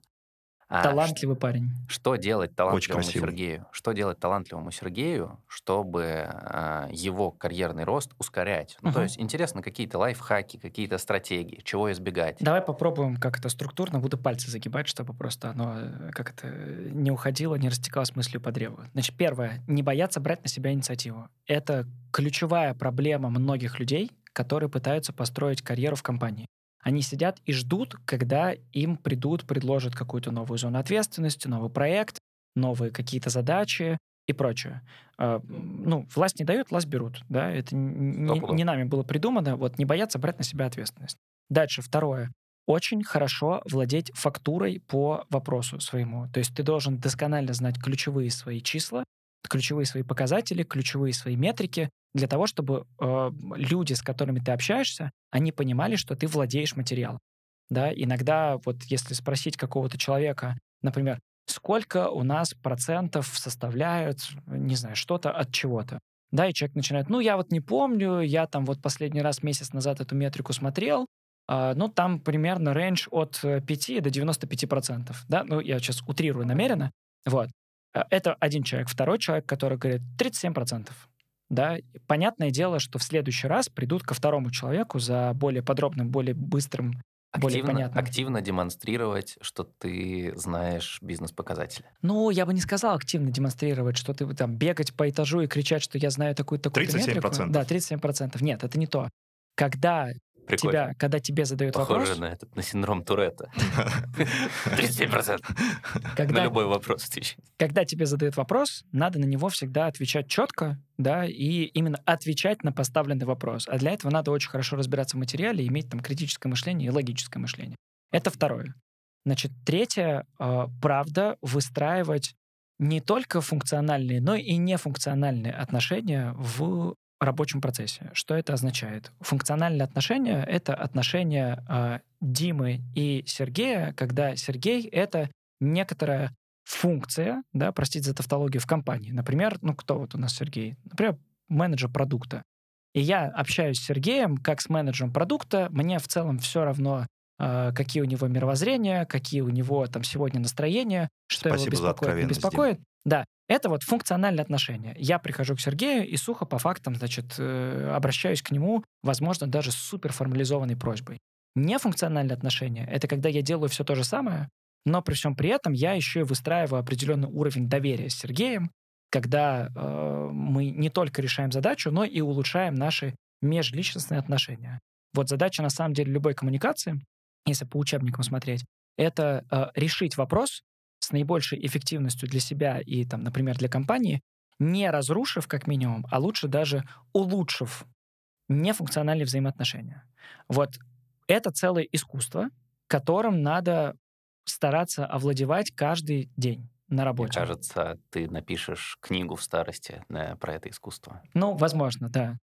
А, Талантливый парень. что делать талантливому. Сергею? Что делать талантливому Сергею, чтобы а, его карьерный рост ускорять? Ну, то Мгм. есть интересно какие-то лайфхаки, какие-то стратегии, чего избегать. Давай попробуем, как это структурно. Буду пальцы загибать, чтобы просто оно э, как это э, не уходило, не растекалось мыслью по древу. Значит, первое. Не бояться брать на себя инициативу. Это ключевая проблема многих людей, которые пытаются построить карьеру в компании. Они сидят и ждут, когда им придут, предложат какую-то новую зону ответственности, новый проект, новые какие-то задачи и прочее. А, Ну, власть не дают, власть берут. Да? Это не, не нами было придумано. Вот не бояться брать на себя ответственность. Дальше, второе. Очень хорошо владеть фактурой по вопросу своему. То есть ты должен досконально знать ключевые свои числа, ключевые свои показатели, ключевые свои метрики, для того, чтобы э, люди, с которыми ты общаешься, они понимали, что ты владеешь материалом. Да? Иногда, вот если спросить какого-то человека, например, сколько у нас процентов составляют, не знаю, что-то от чего-то, да, и человек начинает, ну, я вот не помню, я там вот последний раз месяц назад эту метрику смотрел, а, ну, там примерно рейндж от э, 5 до 95 процентов, да, ну, я сейчас утрирую намеренно, вот. А, Это один человек. Второй человек, который говорит 37 процентов, да, И понятное дело, что в следующий раз придут ко второму человеку за более подробным, более быстрым, более Активно, понятным. активно демонстрировать, что ты знаешь бизнес-показатели. Ну, я бы не сказал активно демонстрировать, что ты там бегать по этажу и кричать, что я знаю такую-то такую 37%. Да, 37%. Нет, это не то. Когда Прикольно. тебя, когда тебе задают Похоже вопрос, на этот, на синдром Туретта. [LAUGHS] 37%. На когда, любой вопрос отвечай. когда тебе задают вопрос, надо на него всегда отвечать четко, да, и именно отвечать на поставленный вопрос. А для этого надо очень хорошо разбираться в материале, иметь там критическое мышление и логическое мышление. Это второе. Значит, третье, э, правда, выстраивать не только функциональные, но и нефункциональные отношения в рабочем процессе. Что это означает? Функциональные отношения — это отношения э, Димы и Сергея, когда Сергей — это некоторая функция, да, простите за тавтологию, в компании. Например, ну кто вот у нас Сергей? Например, менеджер продукта. И я общаюсь с Сергеем как с менеджером продукта, мне в целом все равно, э, какие у него мировоззрения, какие у него там сегодня настроения, что его Спасибо за беспокоит, не откровенность, Дим. беспокоит. Да, это вот функциональные отношения. Я прихожу к Сергею и сухо по фактам, значит, э, обращаюсь к нему, возможно, даже с суперформализованной просьбой. Нефункциональные отношения — это когда я делаю все то же самое, но при всем при этом я еще и выстраиваю определенный уровень доверия с Сергеем, когда э, мы не только решаем задачу, но и улучшаем наши межличностные отношения. Вот задача на самом деле любой коммуникации, если по учебникам смотреть, это э, решить вопрос с наибольшей эффективностью для себя и, там, например, для компании, не разрушив как минимум, а лучше даже улучшив нефункциональные взаимоотношения. Вот это целое искусство, которым надо стараться овладевать каждый день на Мне работе. кажется, ты напишешь книгу в старости э, про это искусство. Ну, возможно, да.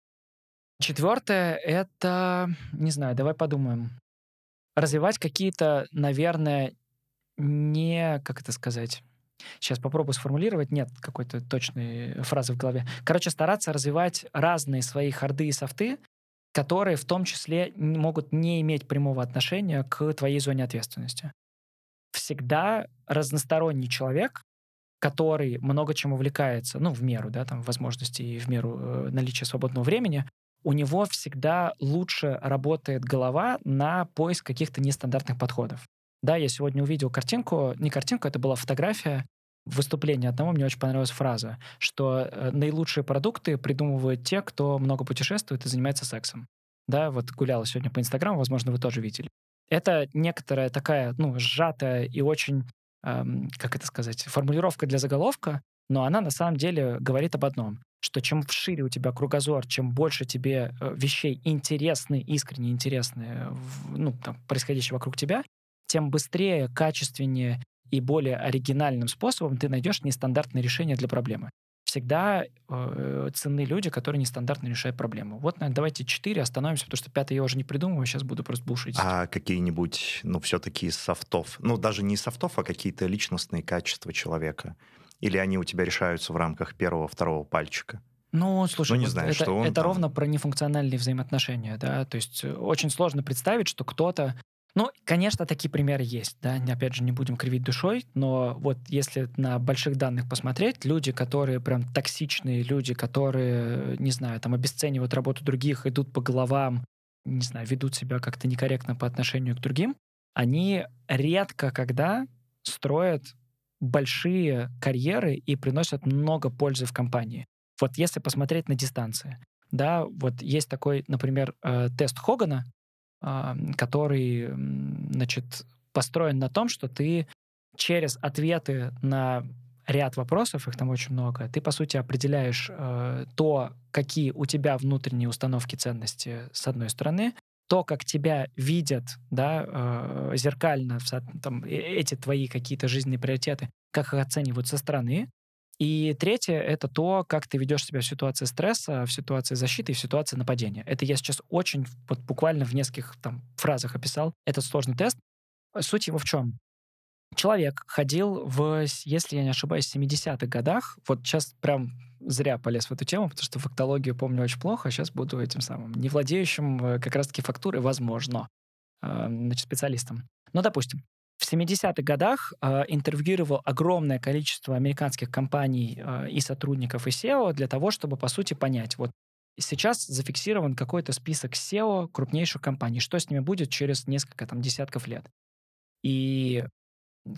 Четвертое — это, не знаю, давай подумаем. Развивать какие-то, наверное, не, как это сказать, сейчас попробую сформулировать, нет какой-то точной фразы в голове. Короче, стараться развивать разные свои харды и софты, которые в том числе могут не иметь прямого отношения к твоей зоне ответственности. Всегда разносторонний человек, который много чем увлекается, ну, в меру, да, там, возможностей и в меру э, наличия свободного времени, у него всегда лучше работает голова на поиск каких-то нестандартных подходов. Да, я сегодня увидел картинку, не картинку, это была фотография выступления одного, мне очень понравилась фраза, что э, наилучшие продукты придумывают те, кто много путешествует и занимается сексом. Да, вот гуляла сегодня по Инстаграму, возможно, вы тоже видели. Это некоторая такая, ну, сжатая и очень, эм, как это сказать, формулировка для заголовка, но она на самом деле говорит об одном, что чем шире у тебя кругозор, чем больше тебе э, вещей интересны, искренне интересны, э, ну, там, происходящие вокруг тебя, тем быстрее, качественнее и более оригинальным способом ты найдешь нестандартное решение для проблемы. всегда э, ценны люди, которые нестандартно решают проблему. Вот, наверное, давайте четыре остановимся, потому что пятый я уже не придумываю, сейчас буду просто бушить. А какие-нибудь, ну, все-таки из софтов, ну, даже не из софтов, а какие-то личностные качества человека? Или они у тебя решаются в рамках первого, второго пальчика? Ну, слушай, Ну, не вот знаю, это, что он это там- ровно про нефункциональные взаимоотношения, да, то есть э, очень сложно представить, что кто-то, ну, конечно, такие примеры есть, да, опять же, не будем кривить душой, но вот если на больших данных посмотреть, люди, которые прям токсичные, люди, которые, не знаю, там обесценивают работу других, идут по головам, не знаю, ведут себя как-то некорректно по отношению к другим, они редко когда строят большие карьеры и приносят много пользы в компании. Вот если посмотреть на дистанции, да, вот есть такой, например, э, тест Хогана, который, м, значит, построен на том, что ты через ответы на ряд вопросов, их там очень много, ты, по сути, определяешь э, то, какие у тебя внутренние установки ценности, с одной стороны, то, как тебя видят, да, э, зеркально, там, э- эти твои какие-то жизненные приоритеты, как их оценивают со стороны, и третье — это то, как ты ведешь себя в ситуации стресса, в ситуации защиты и в ситуации нападения. Это я сейчас очень вот буквально в нескольких там фразах описал этот сложный тест. Суть его в чем? Человек ходил в, если я не ошибаюсь, 70-х годах. Вот сейчас прям зря полез в эту тему, потому что фактологию помню очень плохо, а сейчас буду этим самым не владеющим э, как раз-таки фактурой, возможно, э, значит, специалистом. Но, допустим, в 70-х годах э, интервьюировал огромное количество американских компаний э, и сотрудников, и SEO для того, чтобы, по сути, понять, вот сейчас зафиксирован какой-то список SEO крупнейших компаний, что с ними будет через несколько там десятков лет. И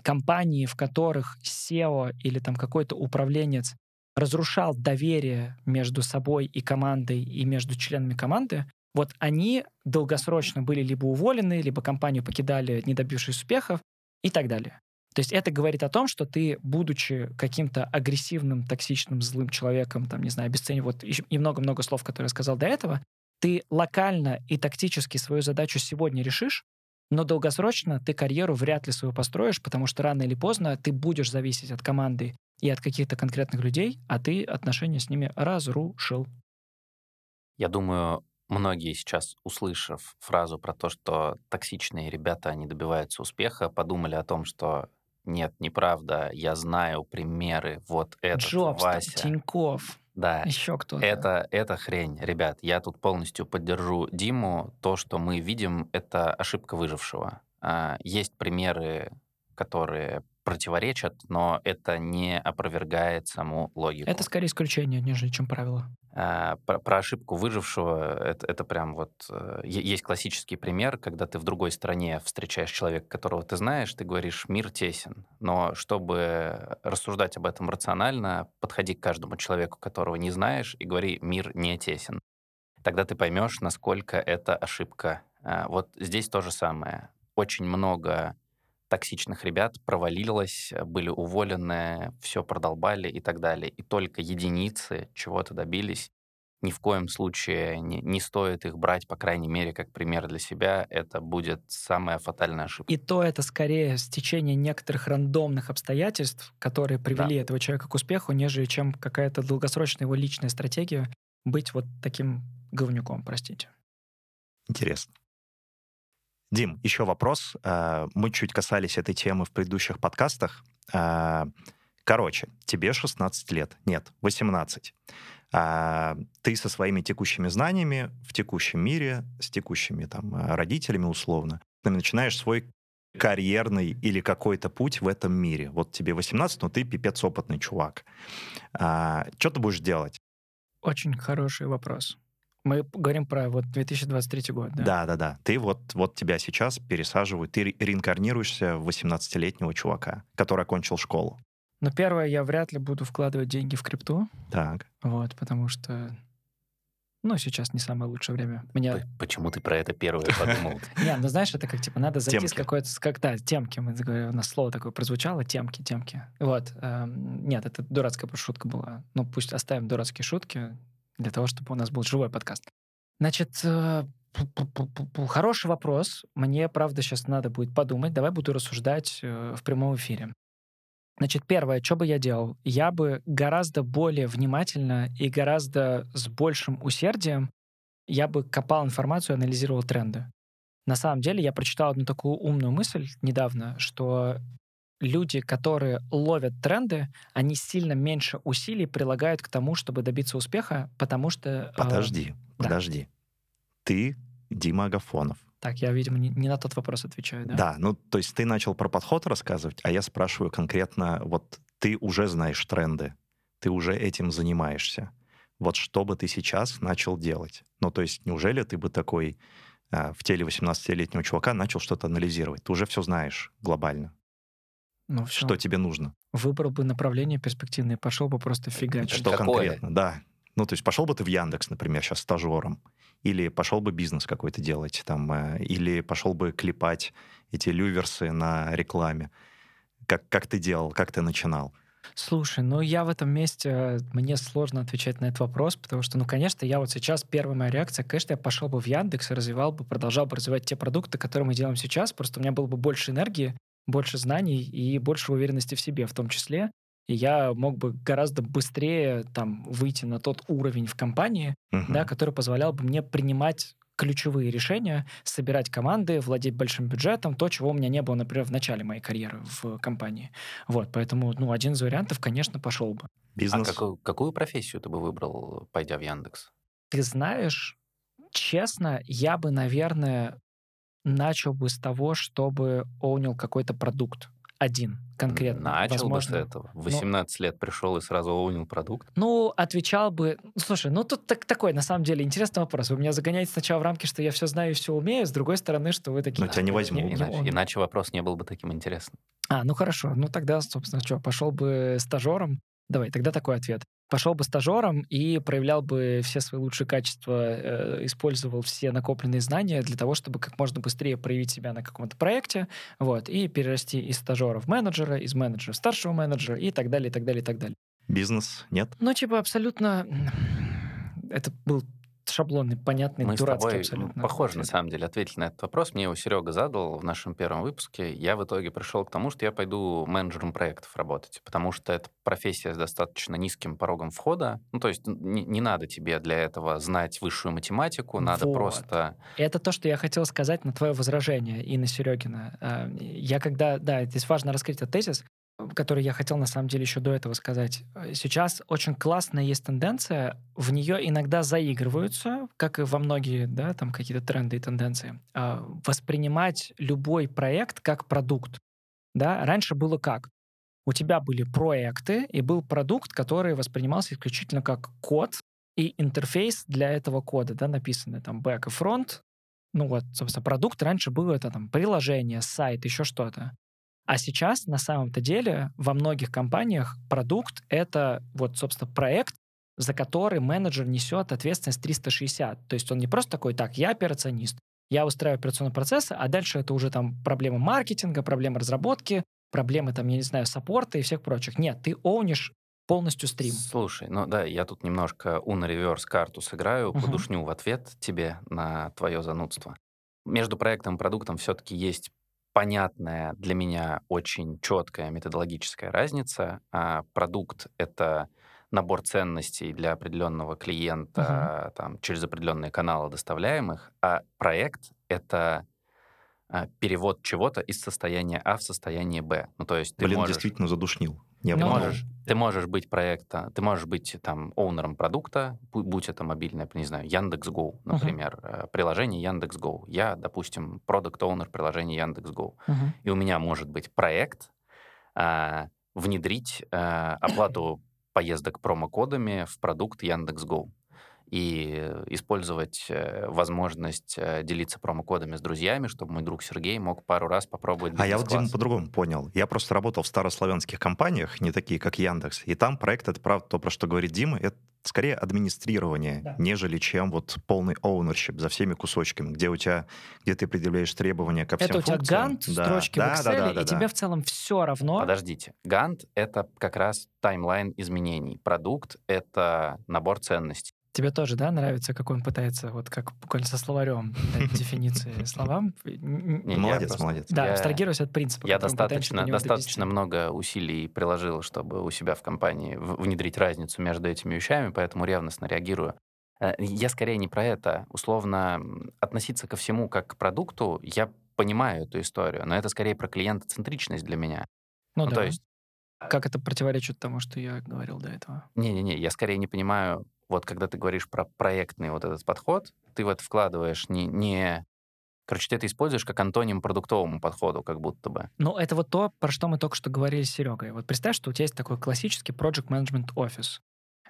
компании, в которых SEO или там какой-то управленец разрушал доверие между собой и командой, и между членами команды, вот они долгосрочно были либо уволены, либо компанию покидали, не добившись успехов, и так далее. То есть это говорит о том, что ты, будучи каким-то агрессивным, токсичным, злым человеком, там, не знаю, обесценив вот и много-много слов, которые я сказал до этого, ты локально и тактически свою задачу сегодня решишь, но долгосрочно ты карьеру вряд ли свою построишь, потому что рано или поздно ты будешь зависеть от команды и от каких-то конкретных людей, а ты отношения с ними разрушил. Я думаю, многие сейчас, услышав фразу про то, что токсичные ребята, они добиваются успеха, подумали о том, что нет, неправда, я знаю примеры, вот этот Джобс, Вася. Тиньков, Да, еще кто-то. это, это хрень. Ребят, я тут полностью поддержу Диму. То, что мы видим, это ошибка выжившего. А, Есть примеры, которые противоречат, но это не опровергает саму логику. Это скорее исключение, нежели чем правило. А, Про, про ошибку выжившего это, это прям вот э, есть классический пример, когда ты в другой стране встречаешь человека, которого ты знаешь, ты говоришь мир тесен. Но чтобы рассуждать об этом рационально, подходи к каждому человеку, которого не знаешь, и говори мир не тесен. Тогда ты поймешь, насколько это ошибка. А, Вот здесь то же самое. Очень много токсичных ребят провалилось, были уволены, все продолбали и так далее. И только единицы чего-то добились. Ни в коем случае не, не стоит их брать, по крайней мере, как пример для себя. Это будет самая фатальная ошибка. И то это скорее стечение некоторых рандомных обстоятельств, которые привели этого человека к успеху, нежели чем какая-то долгосрочная его личная стратегия быть вот таким говнюком, простите. Интересно. Дим, еще вопрос. Э, Мы чуть касались этой темы в предыдущих подкастах. Э, Короче, тебе 16 лет. Нет, 18. А, Ты со своими текущими знаниями в текущем мире, с текущими там э, родителями условно, начинаешь свой карьерный или какой-то путь в этом мире. Вот тебе 18, но ты пипец опытный чувак. А, Что ты будешь делать? Очень хороший вопрос. Мы говорим про вот 2023 год, да? Да, да, да. Ты вот, вот тебя сейчас пересаживают, ты ре- реинкарнируешься в 18-летнего чувака, который окончил школу. Но первое, я вряд ли буду вкладывать деньги в крипту, Так. вот, потому что, ну, сейчас не самое лучшее время. Меня Почему ты про это первое подумал? [LAUGHS] Не, ну знаешь, это как типа надо зайти с какой-то, как да, темки. Мы говорим, у нас слово такое прозвучало, темки, темки. Вот. эм, нет, это дурацкая шутка была. Ну пусть оставим дурацкие шутки для того, чтобы у нас был живой подкаст. Значит, э, хороший вопрос. Мне, правда, сейчас надо будет подумать. Давай буду рассуждать э, в прямом эфире. Значит, первое, что бы я делал? Я бы гораздо более внимательно и гораздо с большим усердием я бы копал информацию, анализировал тренды. На самом деле я прочитал одну такую умную мысль недавно, что люди, которые ловят тренды, они сильно меньше усилий прилагают к тому, чтобы добиться успеха, потому что... э, Подожди, да. подожди. Ты Дима Агафонов. Так, я, видимо, не, не на тот вопрос отвечаю, да? Да? ну то есть ты начал про подход рассказывать, а я спрашиваю конкретно, вот ты уже знаешь тренды, ты уже этим занимаешься. Вот что бы ты сейчас начал делать? Ну то есть неужели ты бы такой а, в теле 18-летнего чувака начал что-то анализировать? Ты уже все знаешь глобально. Ну, всё. Что тебе нужно? Выбрал бы направление перспективное, пошел бы просто фигачить. Что Какое? конкретно? Да. Ну, то есть пошел бы ты в Яндекс, например, сейчас стажером, или пошел бы бизнес какой-то делать, там, э, или пошел бы клепать эти люверсы на рекламе. Как, как ты делал, как ты начинал? Слушай, ну я в этом месте, э, мне сложно отвечать на этот вопрос, потому что, ну, конечно, я вот сейчас, первая моя реакция, конечно, я пошел бы в Яндекс и развивал бы, продолжал бы развивать те продукты, которые мы делаем сейчас, просто у меня было бы больше энергии, больше знаний и больше уверенности в себе в том числе. И я мог бы гораздо быстрее там выйти на тот уровень в компании, Мгм. да, который позволял бы мне принимать ключевые решения, собирать команды, владеть большим бюджетом, то, чего у меня не было, например, в начале моей карьеры в компании. Вот, поэтому, ну, один из вариантов, конечно, пошел бы. А Бизнес. какую, какую профессию ты бы выбрал, пойдя в Яндекс? Ты знаешь, честно, я бы, наверное, начал бы с того, чтобы оунил какой-то продукт. Один, конкретно. Начал бы с Возможно, этого. В 18 лет пришел и сразу оунил продукт. Ну, отвечал бы... ну, Слушай, ну тут так, такой, на самом деле, интересный вопрос. Вы меня загоняете сначала в рамки, что я все знаю и все умею, с другой стороны, что вы такие... Но тебя не «А, возьмут. не Иначе, он». иначе вопрос не был бы таким интересным. А, ну хорошо. Ну тогда, собственно, что, пошел бы стажером? Давай, тогда такой ответ. Пошел бы стажером и проявлял бы все свои лучшие качества, э, использовал все накопленные знания для того, чтобы как можно быстрее проявить себя на каком-то проекте, вот, и перерасти из стажера в менеджера, из менеджера в старшего менеджера и так далее, и так далее, и так далее. Бизнес? Нет? Ну, типа, абсолютно... Это был шаблонный, понятный, Мы с дурацкий тобой абсолютно. похоже, на самом деле, ответили на этот вопрос. Мне его Серега задал в нашем первом выпуске. Я в итоге пришел к тому, что я пойду менеджером проектов работать, потому что это профессия с достаточно низким порогом входа. Ну, то есть не, не надо тебе для этого знать высшую математику, надо Вот. просто... Это то, что я хотел сказать на твое возражение и на Серегина. А, Я когда, да, здесь важно раскрыть этот тезис, который я хотел на самом деле еще до этого сказать. Сейчас очень классная есть тенденция, в нее иногда заигрываются, как и во многие, да, там какие-то тренды и тенденции, а, воспринимать любой проект как продукт. Да? Раньше было как? У тебя были проекты, и был продукт, который воспринимался исключительно как код и интерфейс для этого кода, да, написанный там back и front, ну вот, собственно, продукт раньше был это там приложение, сайт, еще что-то. А сейчас, на самом-то деле, во многих компаниях продукт — это вот, собственно, проект, за который менеджер несет ответственность 360. То есть он не просто такой, так, я операционист, я устраиваю операционные процессы, а дальше это уже там проблемы маркетинга, проблемы разработки, проблемы там, я не знаю, саппорта и всех прочих. Нет, ты оунишь полностью стрим. Слушай, ну да, я тут немножко Uno Reverse карту сыграю, Мгм. подушню в ответ тебе на твое занудство. Между проектом и продуктом все-таки есть понятная для меня очень четкая методологическая разница. А продукт — это набор ценностей для определенного клиента там, через определенные каналы доставляемых, а проект — это а, перевод чего-то из состояния А в состояние Б. Ну, то есть ты Блин, можешь... действительно задушнил. Не Ну, можешь, ты можешь быть проекта, ты можешь быть там оунером продукта, бу- будь это мобильное, не знаю, Яндекс.Го, например, э, приложение Яндекс.Го. Я, допустим, продукт оунер приложения Яндекс.Го. Мгм. И у меня может быть проект а, внедрить а, оплату поездок промокодами в продукт Яндекс.Го и использовать э, возможность э, делиться промокодами с друзьями, чтобы мой друг Сергей мог пару раз попробовать А я вот, Дима, по-другому понял. Я просто работал в старославянских компаниях, не такие, как Яндекс, и там проект, это правда то, про что говорит Дима, это скорее администрирование, Да. нежели чем вот полный ownership за всеми кусочками, где у тебя, где ты определяешь требования ко всем Это у тебя функциям. гант, Да, строчки да, в да, Excel, да, да, и да. тебе в целом все равно. Подождите. Гант — это как раз таймлайн изменений. Продукт — это набор ценностей. Тебе тоже, да, нравится, как он пытается, вот как буквально со словарем [LAUGHS] дать дефиниции словам? Молодец, молодец. Да, абстрагируясь от принципа. Я достаточно, достаточно много усилий приложил, чтобы у себя в компании внедрить разницу между этими вещами, поэтому ревностно реагирую. Э, Я скорее не про это. Условно, относиться ко всему как к продукту, я понимаю эту историю, но это скорее про клиентоцентричность для меня. Ну, Ну, да. то есть, Как это противоречит тому, что я говорил до этого? не-не-не, я скорее не понимаю, вот когда ты говоришь про проектный вот этот подход, ты в это вкладываешь не... не... Короче, ты это используешь как антоним продуктовому подходу, как будто бы. Ну, это вот то, про что мы только что говорили с Серегой. Вот представь, что у тебя есть такой классический Project Management Office,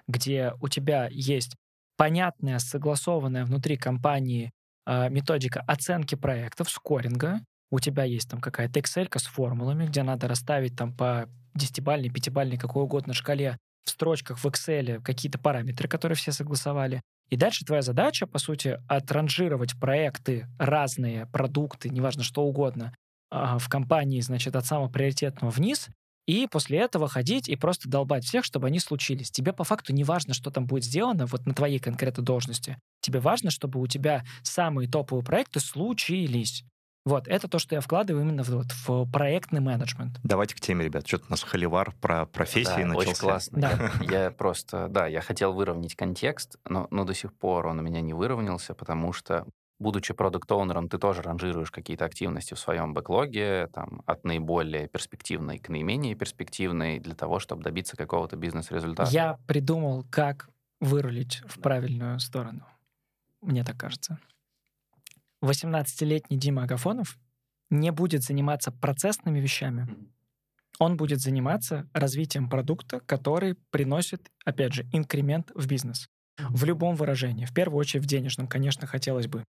где у тебя есть понятная, согласованная внутри компании э, методика оценки проектов, скоринга. У тебя есть там какая-то Excel с формулами, где надо расставить там по десятибальной, пятибальной, какой угодно шкале в строчках в Excel какие-то параметры, которые все согласовали. И дальше твоя задача, по сути, отранжировать проекты, разные продукты, неважно что угодно, а, в компании, значит, от самого приоритетного вниз, и после этого ходить и просто долбать всех, чтобы они случились. Тебе по факту не важно, что там будет сделано вот на твоей конкретной должности. Тебе важно, чтобы у тебя самые топовые проекты случились. Вот, это то, что я вкладываю именно в, вот, в проектный менеджмент. Давайте к теме, ребят. Что-то у нас холивар про профессии Да, начался. Очень классно. Да. [LAUGHS] Я, просто, да, я хотел выровнять контекст, но, но до сих пор он у меня не выровнялся, потому что, будучи продукт-оунером, ты тоже ранжируешь какие-то активности в своем бэклоге, там, от наиболее перспективной к наименее перспективной, для того, чтобы добиться какого-то бизнес-результата. Я придумал, как вырулить в правильную сторону. Мне так кажется. 18-летний Дима Агафонов не будет заниматься процессными вещами. Он будет заниматься развитием продукта, который приносит, опять же, инкремент в бизнес. В любом выражении. В первую очередь в денежном, конечно, хотелось бы.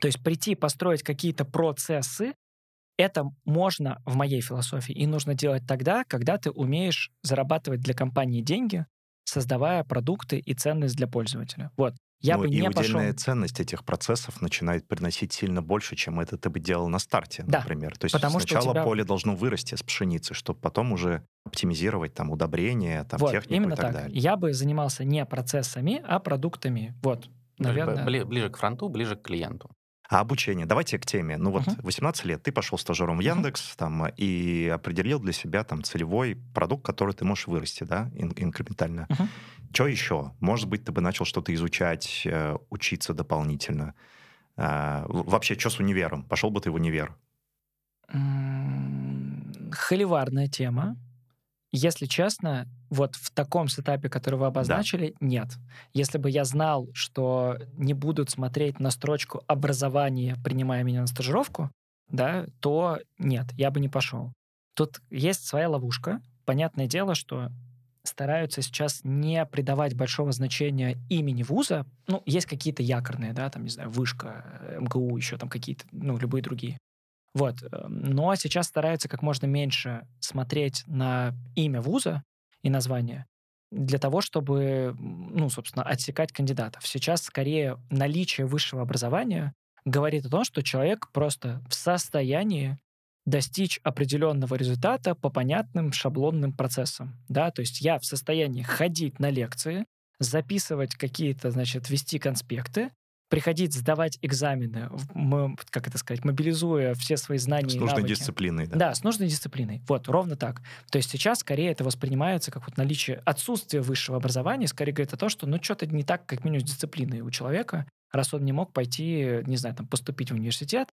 То есть прийти, построить какие-то процессы, это можно в моей философии и нужно делать тогда, когда ты умеешь зарабатывать для компании деньги, создавая продукты и ценность для пользователя. Вот. Я Ну, бы и не пошел... удельная ценность этих процессов начинает приносить сильно больше, чем это ты бы делал на старте, Да, например. То есть потому сначала тебя- поле должно вырасти с пшеницы, чтобы потом уже оптимизировать там удобрения, там вот, технику именно и так, так. далее. Я бы занимался не процессами, а продуктами. Вот, наверное. Бли- Ближе к фронту, ближе к клиенту. А обучение? Давайте к теме. Ну вот Мгм. 18 лет, ты пошел стажером в. Яндекс там, и определил для себя там целевой продукт, который ты можешь вырасти, да, ин- инкрементально. Мгм. Что еще? Может быть, ты бы начал что-то изучать, э, учиться дополнительно. В- вообще, что с универом? Пошел бы ты в универ? Холиварная тема. Если честно, вот в таком сетапе, который вы обозначили, нет. Если бы я знал, что не будут смотреть на строчку образования, принимая меня на стажировку, да, то нет, я бы не пошел. Тут есть своя ловушка. Понятное дело, что стараются сейчас не придавать большого значения имени вуза. Ну, есть какие-то якорные, да, там, не знаю, вышка, э, МГУ, еще там какие-то, ну, любые другие. Вот. э, Но сейчас стараются как можно меньше смотреть на имя вуза и название для того, чтобы, ну, собственно, отсекать кандидатов. Сейчас скорее наличие высшего образования говорит о том, что человек просто в состоянии достичь определенного результата по понятным шаблонным процессам. Да? То есть я в состоянии ходить на лекции, записывать какие-то, значит, вести конспекты, приходить сдавать экзамены, в- м- как это сказать, мобилизуя все свои знания С нужной навыки. дисциплиной, да? Да, с нужной дисциплиной. Вот, ровно так. То есть сейчас скорее это воспринимается как вот наличие, отсутствие высшего образования, скорее говорит о том, что ну что-то не так, как минимум с дисциплиной у человека, раз он не мог пойти, не знаю, там, поступить в университет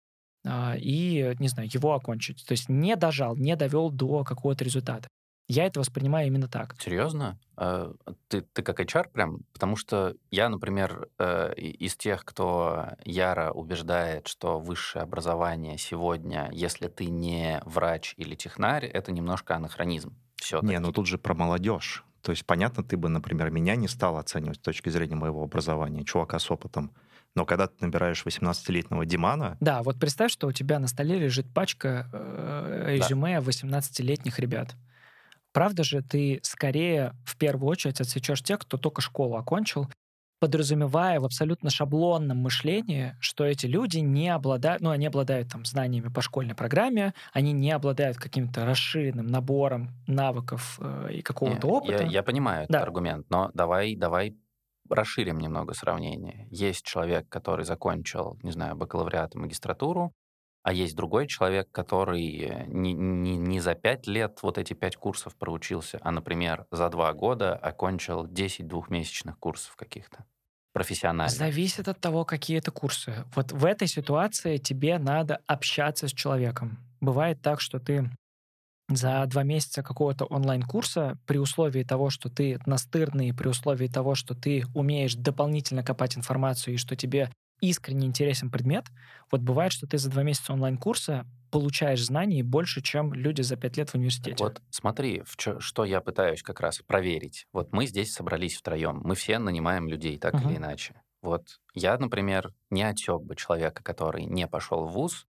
а, и, не знаю, его окончить. То есть не дожал, не довел до какого-то результата. Я это воспринимаю именно так. Серьезно? Э, Ты, ты как HR прям? Потому что я, например, э, из тех, кто яро убеждает, что высшее образование сегодня, если ты не врач или технарь, это немножко анахронизм. Все. Не, ну тут же про молодежь. То есть, понятно, ты бы, например, меня не стал оценивать с точки зрения моего образования, чувака с опытом. Но когда ты набираешь 18-летнего Димана, Да, вот представь, что у тебя на столе лежит пачка э, резюме 18-летних ребят. Правда же, ты скорее в первую очередь отсечешь тех, кто только школу окончил, подразумевая в абсолютно шаблонном мышлении, что эти люди не обладают, ну, они обладают там знаниями по школьной программе, они не обладают каким-то расширенным набором навыков э, и какого-то опыта. Я, я понимаю Да. этот аргумент, но давай, давай расширим немного сравнение. Есть человек, который закончил, не знаю, бакалавриат и магистратуру, а есть другой человек, который не, не, не за пять лет вот эти пять курсов проучился, а, например, за два года окончил 10 двухмесячных курсов каких-то профессионально. Зависит от того, какие это курсы. Вот в этой ситуации тебе надо общаться с человеком. Бывает так, что ты за два месяца какого-то онлайн-курса при условии того, что ты настырный, при условии того, что ты умеешь дополнительно копать информацию и что тебе искренне интересен предмет, вот бывает, что ты за два месяца онлайн-курса получаешь знаний больше, чем люди за пять лет в университете. Вот смотри, в чё, что я пытаюсь как раз проверить. Вот мы здесь собрались втроем, мы все нанимаем людей так Мгм. или иначе. Вот я, например, не отсек бы человека, который не пошел в ВУЗ,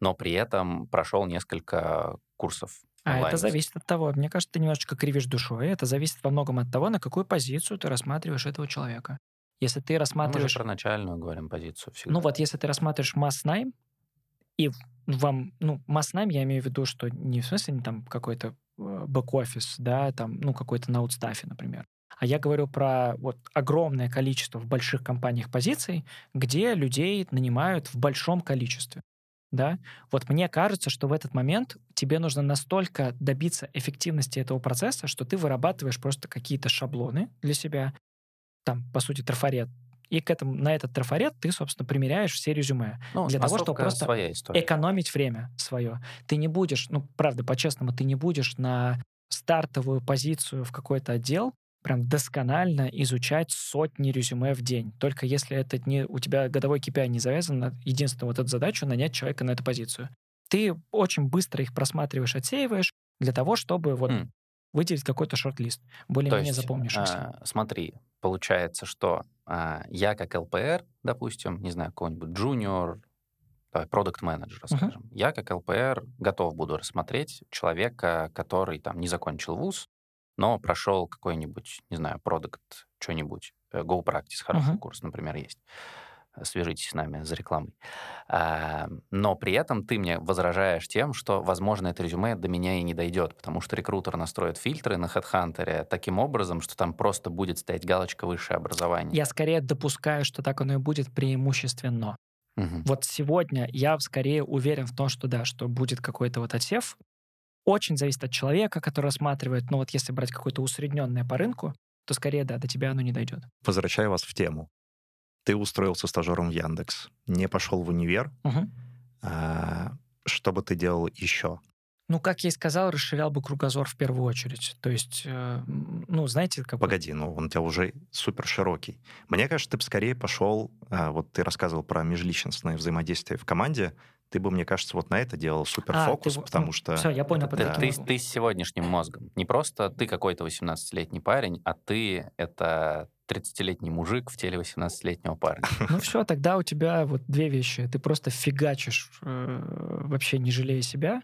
но при этом прошел несколько курсов А это зависит от того, мне кажется, ты немножечко кривишь душой. Это зависит во многом от того, на какую позицию ты рассматриваешь этого человека. Если ты Ну, Мы же рассматриваешь... про начальную говорим позиццию всегда. Ну вот, если ты рассматриваешь масс-найм, и в- вам, ну, масс-найм, я имею в виду, что не в смысле не там какой-то э, бэк-офис, да, там, ну, какой-то на аутстафе, например. А я говорю про вот огромное количество в больших компаниях позиций, где людей нанимают в большом количестве. Да? Вот мне кажется, что в этот момент тебе нужно настолько добиться эффективности этого процесса, что ты вырабатываешь просто какие-то шаблоны для себя, там, по сути, трафарет, и к этому, на этот трафарет ты, собственно, примеряешь все резюме Ну, для того, чтобы просто экономить время свое. Ты не будешь, ну, правда, по-честному, ты не будешь на стартовую позицию в какой-то отдел прям досконально изучать сотни резюме в день. Только если это не у тебя годовой KPI не завязан на единственную вот эту задачу нанять человека на эту позицию. Ты очень быстро их просматриваешь, отсеиваешь для того, чтобы вот Хм. выделить какой-то шорт-лист, более-менее есть, запомнившийся. а, смотри, получается, что а, я как ЛПР, допустим, не знаю, какой-нибудь junior, продукт менеджера, Мгм. скажем, я как ЛПР готов буду рассмотреть человека, который там не закончил вуз, но прошел какой-нибудь, не знаю, продукт, что-нибудь, э, Go Practice, хороший Мгм. курс, например, есть. Свяжитесь с нами за рекламой. А, но при этом ты мне возражаешь тем, что, возможно, это резюме до меня и не дойдет, потому что рекрутер настроит фильтры на HeadHunter таким образом, что там просто будет стоять галочка «высшее образование». Я скорее допускаю, что так оно и будет преимущественно. Мгм. Вот сегодня я скорее уверен в том, что да, что будет какой-то вот отсев. Очень зависит от человека, который рассматривает. Но вот если брать какое-то усредненное по рынку, то скорее да, до тебя оно не дойдет. Возвращаю вас в тему. Ты устроился стажером в Яндекс, не пошел в универ. Мгм. а, Что бы ты делал еще? Ну, как я и сказал, расширял бы кругозор в первую очередь. То есть, э, ну, знаете, как Погоди, ну он у тебя уже супер широкий. Мне кажется, ты бы скорее пошел, а, вот ты рассказывал про межличностное взаимодействие в команде, ты бы, мне кажется, вот на это делал супер А, фокус, ты потому ну, что... всё, я понял, это да. ты, ты с сегодняшним мозгом. Не просто ты какой-то 18-летний парень, а ты — это 30-летний мужик в теле 18-летнего парня. [LAUGHS] Ну все, тогда у тебя вот две вещи. Ты просто фигачишь, э, вообще не жалея себя,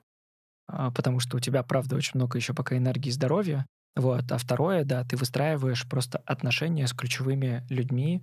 а, потому что у тебя, правда, очень много еще пока энергии и здоровья. Вот. А второе, да, ты выстраиваешь просто отношения с ключевыми людьми,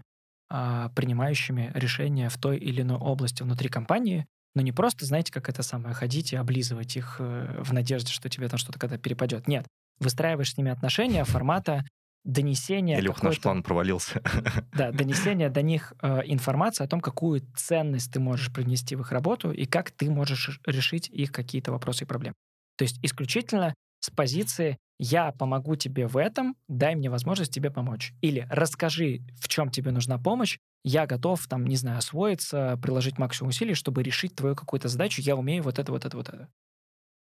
а, принимающими решения в той или иной области внутри компании, но не просто, знаете, как это самое, ходить и облизывать их э, в надежде, что тебе там что-то когда перепадет. Нет. Выстраиваешь с ними отношения формата донесения Илюх, наш план провалился. [LAUGHS] да, донесение до них э, информации о том, какую ценность ты можешь принести в их работу и как ты можешь решить их какие-то вопросы и проблемы. То есть исключительно с позиции «я помогу тебе в этом, дай мне возможность тебе помочь». Или «расскажи, в чем тебе нужна помощь, я готов, там, не знаю, освоиться, приложить максимум усилий, чтобы решить твою какую-то задачу, я умею вот это, вот это, вот это».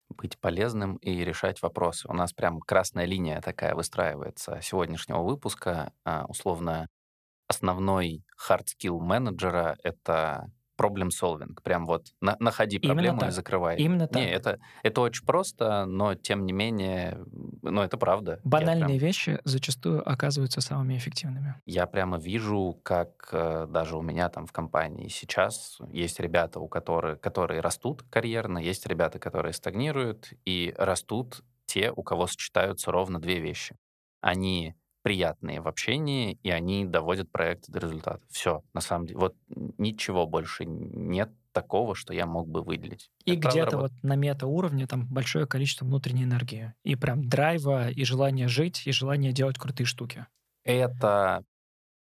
Быть полезным и решать вопросы. У нас прям красная линия такая выстраивается сегодняшнего выпуска. А, Условно, основной hard skill менеджера — это problem solving. Прям вот на- находи Именно проблему и так. закрывай. Именно Не, так. это, это очень просто, но тем не менее, ну, это правда. Банальные прям- вещи зачастую оказываются самыми эффективными. Я прямо вижу, как э, даже у меня там в компании сейчас есть ребята, у которых, которые растут карьерно, есть ребята, которые стагнируют, и растут те, у кого сочетаются ровно две вещи. Они приятные в общении, и они доводят проект до результата. Все, на самом деле. Вот ничего больше нет такого, что я мог бы выделить. И где-то вот на мета-уровне там большое количество внутренней энергии. И прям драйва, и желание жить, и желание делать крутые штуки. Это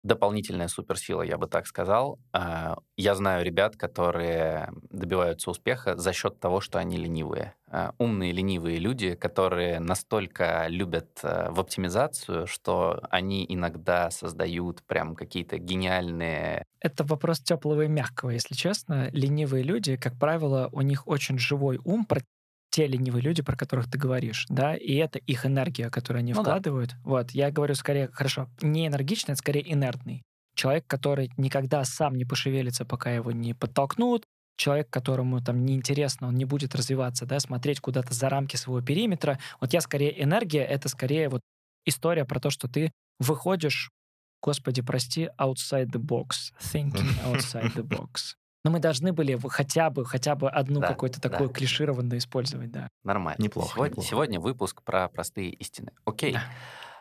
дополнительная суперсила, я бы так сказал. А, Я знаю ребят, которые добиваются успеха за счет того, что они ленивые. А, Умные ленивые люди, которые настолько любят э, в оптимизацию, что они иногда создают прям какие-то гениальные... Это вопрос теплого и мягкого, если честно. Ленивые люди, как правило, у них очень живой ум, те ленивые люди, про которых ты говоришь, да, и это их энергия, которую они Ну да. вкладывают. Вот, я говорю скорее, хорошо, не энергичный, а скорее инертный. Человек, который никогда сам не пошевелится, пока его не подтолкнут, человек, которому там неинтересно, он не будет развиваться, да, смотреть куда-то за рамки своего периметра. Вот я скорее энергия, это скорее вот история про то, что ты выходишь, господи, прости, outside the box, thinking [LAUGHS] outside the box. Но мы должны были хотя бы, хотя бы одну Да, какую-то да. такую клишированную использовать, да. Нормально. Неплохо, Сегодня, неплохо. сегодня выпуск про простые истины. Окей. Да.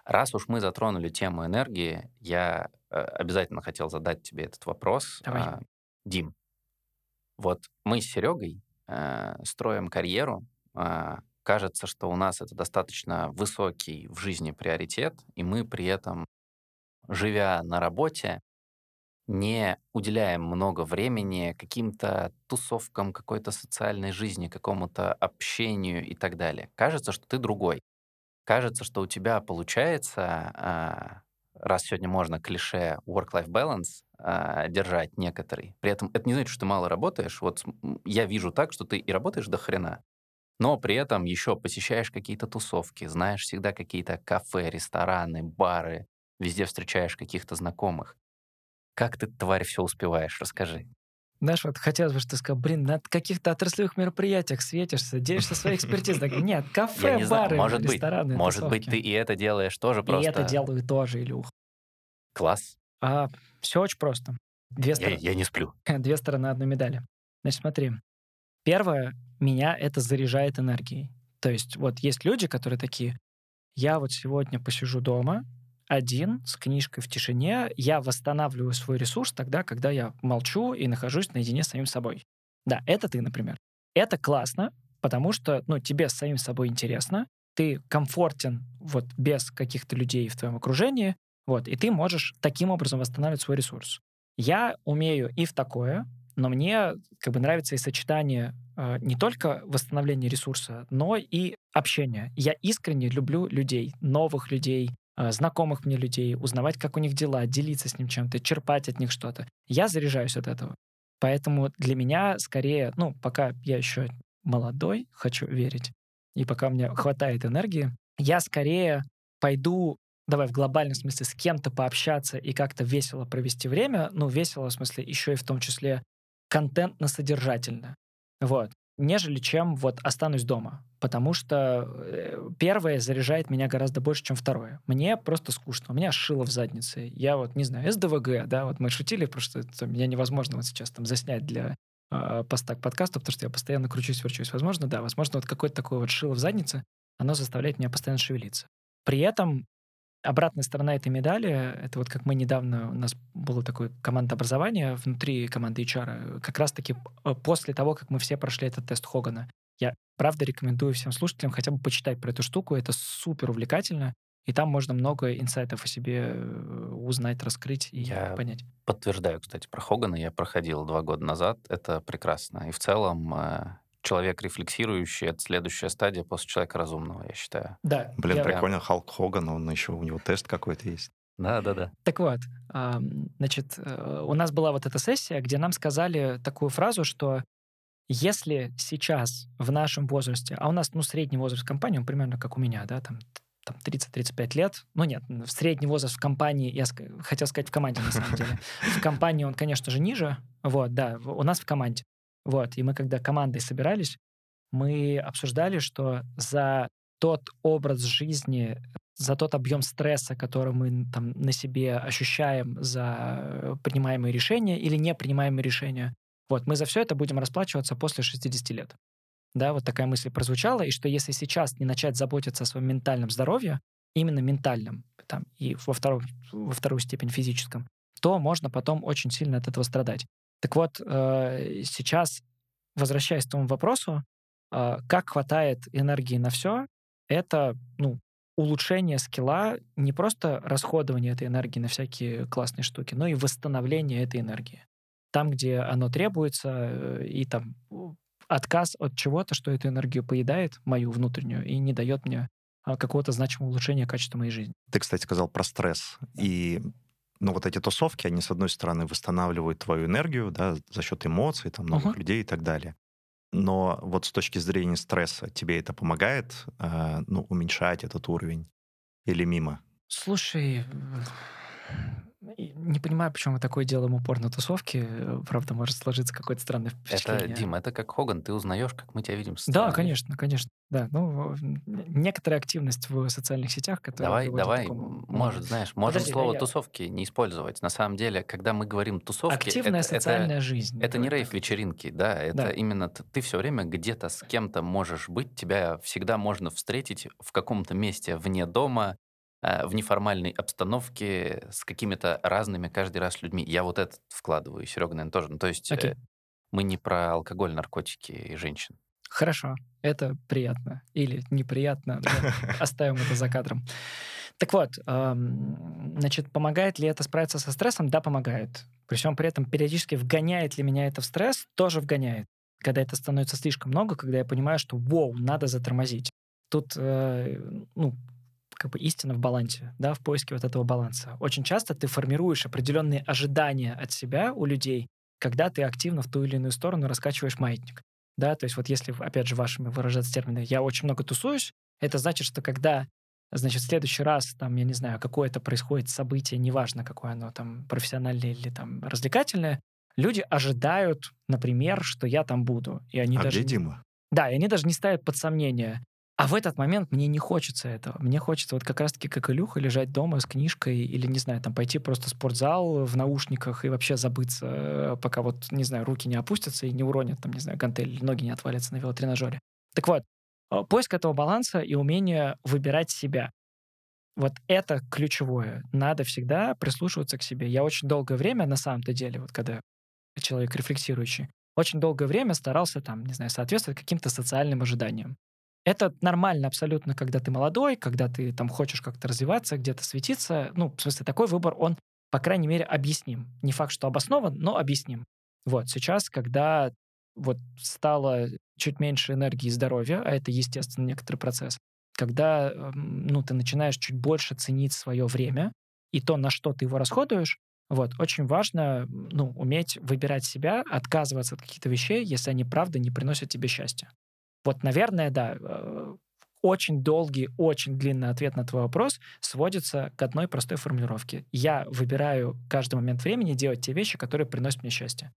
Раз уж мы затронули тему энергии, я э, обязательно хотел задать тебе этот вопрос. Давай. А, Дим, вот мы с Серегой э, строим карьеру. а, кажется, что у нас это достаточно высокий в жизни приоритет, и мы при этом, живя на работе, не уделяем много времени каким-то тусовкам, какой-то социальной жизни, какому-то общению и так далее. Кажется, что ты другой. Кажется, что у тебя получается, а, раз сегодня можно клише work-life balance а, держать некоторый. При этом это не значит, что ты мало работаешь. Вот я вижу так, что ты и работаешь до хрена, но при этом еще посещаешь какие-то тусовки, знаешь всегда какие-то кафе, рестораны, бары, везде встречаешь каких-то знакомых. Как ты, тварь, все успеваешь? Расскажи. Знаешь, вот хотелось бы, что ты сказал, блин, на каких-то отраслевых мероприятиях светишься, делишься своей экспертизой. Нет, кафе, не бары, может быть, рестораны, может быть, ты и это делаешь тоже И просто. это делаю тоже, Илюх. Класс. А, все очень просто. Две, Я, стороны, я не сплю. [LAUGHS] две стороны одной медали. Значит, смотри. Первое, меня это заряжает энергией. То есть вот есть люди, которые такие, я вот сегодня посижу дома, один, с книжкой в тишине, я восстанавливаю свой ресурс тогда, когда я молчу и нахожусь наедине с самим собой. Да, это ты, например. Это классно, потому что, ну, тебе с самим собой интересно, ты комфортен вот без каких-то людей в твоем окружении, вот, и ты можешь таким образом восстанавливать свой ресурс. Я умею и в такое, но мне как бы нравится и сочетание э, не только восстановления ресурса, но и общения. Я искренне люблю людей, новых людей, знакомых мне людей, узнавать, как у них дела, делиться с ним чем-то, черпать от них что-то. Я заряжаюсь от этого. Поэтому для меня скорее, ну, пока я еще молодой, хочу верить, и пока меня хватает энергии, я скорее пойду, давай в глобальном смысле, с кем-то пообщаться и как-то весело провести время, ну, весело в смысле еще и в том числе контентно-содержательно, вот, нежели чем вот останусь дома. Потому что э, первое заряжает меня гораздо больше, чем второе. Мне просто скучно. У меня шило в заднице. Я вот, не знаю, СДВГ, да, вот мы шутили, что это меня невозможно вот сейчас там заснять для э, поста к подкасту, потому что я постоянно кручусь, верчусь. Возможно, да, возможно, вот какое-то такое вот шило в заднице, оно заставляет меня постоянно шевелиться. При этом обратная сторона этой медали, это вот как мы недавно, у нас было такое командообразование внутри команды HR, как раз-таки э, после того, как мы все прошли этот тест Хогана. Я правда рекомендую всем слушателям хотя бы почитать про эту штуку, это супер увлекательно, и там можно много инсайтов о себе э, узнать, раскрыть и Я понять. Подтверждаю, кстати, про Хогана. Я проходил два года назад. Это прекрасно. И в целом э, человек рефлексирующий — это следующая стадия после человека разумного, я считаю. Да, Блин, я- прикольно, Халк Хоган, он еще, у него тест какой-то есть. Да-да-да. Так вот, значит, э, у нас была вот эта сессия, где нам сказали такую фразу, что если сейчас в нашем возрасте, а у нас, ну, средний возраст компании, он примерно как у меня, да, там, там 30-35 лет, ну нет, в средний возраст в компании, я хотел сказать в команде на самом деле, [LAUGHS] в компании он, конечно же, ниже, вот, да, у нас в команде, вот, и мы когда командой собирались, мы обсуждали, что за тот образ жизни, за тот объем стресса, который мы там на себе ощущаем за э, принимаемые решения или не принимаемые решения, вот, мы за все это будем расплачиваться после 60 лет. Да, вот такая мысль прозвучала, и что если сейчас не начать заботиться о своем ментальном здоровье, именно ментальном, там, и во, втором, во вторую степень физическом, то можно потом очень сильно от этого страдать. Так вот, э, сейчас, возвращаясь к тому вопросу, э, как хватает энергии на все, это, ну, улучшение скилла не просто расходование этой энергии на всякие классные штуки, но и восстановление этой энергии. Там, где оно требуется, э, и там отказ от чего-то, что эту энергию поедает, мою внутреннюю, и не дает мне а, какого-то значимого улучшения качества моей жизни. Ты, кстати, сказал про стресс. И ну, вот эти тусовки, они, с одной стороны, восстанавливают твою энергию, да, за счет эмоций, там, новых Мгм. людей и так далее. Но вот с точки зрения стресса, тебе это помогает, э, ну, уменьшать этот уровень или мимо? Слушай, не понимаю, почему мы такое делаем упор на тусовки. Э, Правда, может сложиться какое-то странное Это, впечатление. Дим, это как Хоган, ты узнаешь, как мы тебя видим. со Да, конечно, конечно. Да, ну, некоторая активность в социальных сетях, которая Давай, давай, такому, ну, может, знаешь, можем Подожди, слово я- тусовки не использовать. На самом деле, когда мы говорим тусовки, активная это, это- социальная жизнь. Это не давай рейв так. вечеринки, да, это Да. именно ты все время где-то с кем-то можешь быть, тебя всегда можно встретить в каком-то месте вне дома, в неформальной обстановке с какими-то разными каждый раз людьми. Я вот это вкладываю, Серега, наверное, тоже. Ну, то есть Окей. э, мы не про алкоголь, наркотики и женщин. Хорошо, это приятно. Или неприятно, но [LAUGHS] оставим это за кадром. Так вот, значит, помогает ли это справиться со стрессом? Да, помогает. При всем при этом периодически вгоняет ли меня это в стресс? Тоже вгоняет. Когда это становится слишком много, когда я понимаю, что, вау, надо затормозить. Тут, э, ну, как бы истина в балансе, да, в поиске вот этого баланса. Очень часто ты формируешь определенные ожидания от себя у людей, когда ты активно в ту или иную сторону раскачиваешь маятник. Да, то есть вот если, опять же, вашими выражаться термины, я очень много тусуюсь, это значит, что когда, значит, в следующий раз, там, я не знаю, какое-то происходит событие, неважно, какое оно там, профессиональное или там развлекательное, люди ожидают, например, что я там буду. И они а даже... где Дима? Да, и они даже не ставят под сомнение. А в этот момент мне не хочется этого. Мне хочется вот как раз-таки как Илюха лежать дома с книжкой или, не знаю, там пойти просто в спортзал в наушниках и вообще забыться, э, пока вот, не знаю, руки не опустятся и не уронят, там, не знаю, гантель, ноги не отвалятся на велотренажере. Так вот, э, поиск этого баланса и умение выбирать себя. Вот это ключевое. Надо всегда прислушиваться к себе. Я очень долгое время, на самом-то деле, вот когда человек рефлексирующий, очень долгое время старался там, не знаю, соответствовать каким-то социальным ожиданиям. Это нормально абсолютно, когда ты молодой, когда ты там хочешь как-то развиваться, где-то светиться. Ну, в смысле, такой выбор, он, по крайней мере, объясним. Не факт, что обоснован, но объясним. Вот, сейчас, когда вот стало чуть меньше энергии и здоровья, а это, естественно, некоторый процесс, когда, эм, ну, ты начинаешь чуть больше ценить свое время и то, на что ты его расходуешь, вот, очень важно, ну, уметь выбирать себя, отказываться от каких-то вещей, если они, правда, не приносят тебе счастья. Вот, наверное, да, э, очень долгий, очень длинный ответ на твой вопрос сводится к одной простой формулировке. Я выбираю каждый момент времени делать те вещи, которые приносят мне счастье.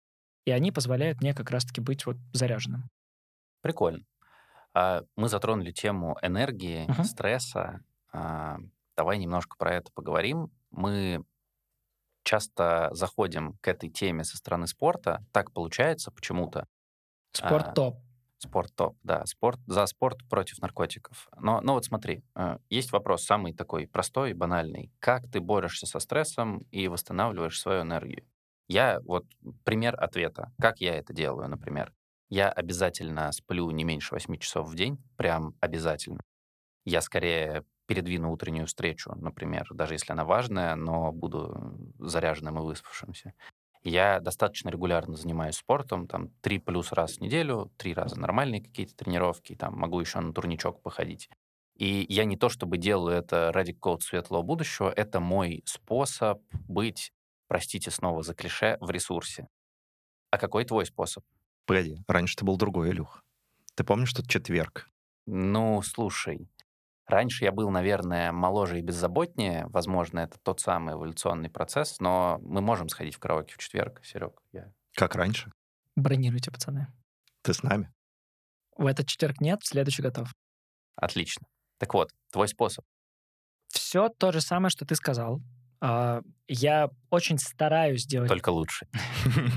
И они позволяют мне как раз-таки быть вот заряженным. Прикольно. А, Мы затронули тему энергии, Мгм. стресса. А, Давай немножко про это поговорим. Мы часто заходим к этой теме со стороны спорта. Так получается почему-то. Спорт А, топ. Спорт топ, да. Спорт за спорт против наркотиков. Но, но вот смотри, э, есть вопрос самый такой простой, банальный. Как ты борешься со стрессом и восстанавливаешь свою энергию? Я вот пример ответа. Как я это делаю, например? Я обязательно сплю не меньше 8 часов в день, прям обязательно. Я скорее передвину утреннюю встречу, например, даже если она важная, но буду заряженным и выспавшимся. Я достаточно регулярно занимаюсь спортом, там, три плюс раз в неделю, три раза нормальные какие-то тренировки, там, могу еще на турничок походить. И я не то чтобы делаю это ради какого-то светлого будущего, это мой способ быть, простите снова за клише, в ресурсе. А какой твой способ? Погоди, раньше ты был другой, Илюх. Ты помнишь, что четверг? Ну, слушай, раньше я был, наверное, моложе и беззаботнее. Возможно, это тот самый эволюционный процесс, но мы можем сходить в караоке в четверг, Серег. Я... Как раньше? Бронируйте, пацаны. Ты с нами? В этот четверг нет, в следующий готов. Отлично. Так вот, твой способ. Все то же самое, что ты сказал. А, Я очень стараюсь делать Только лучше.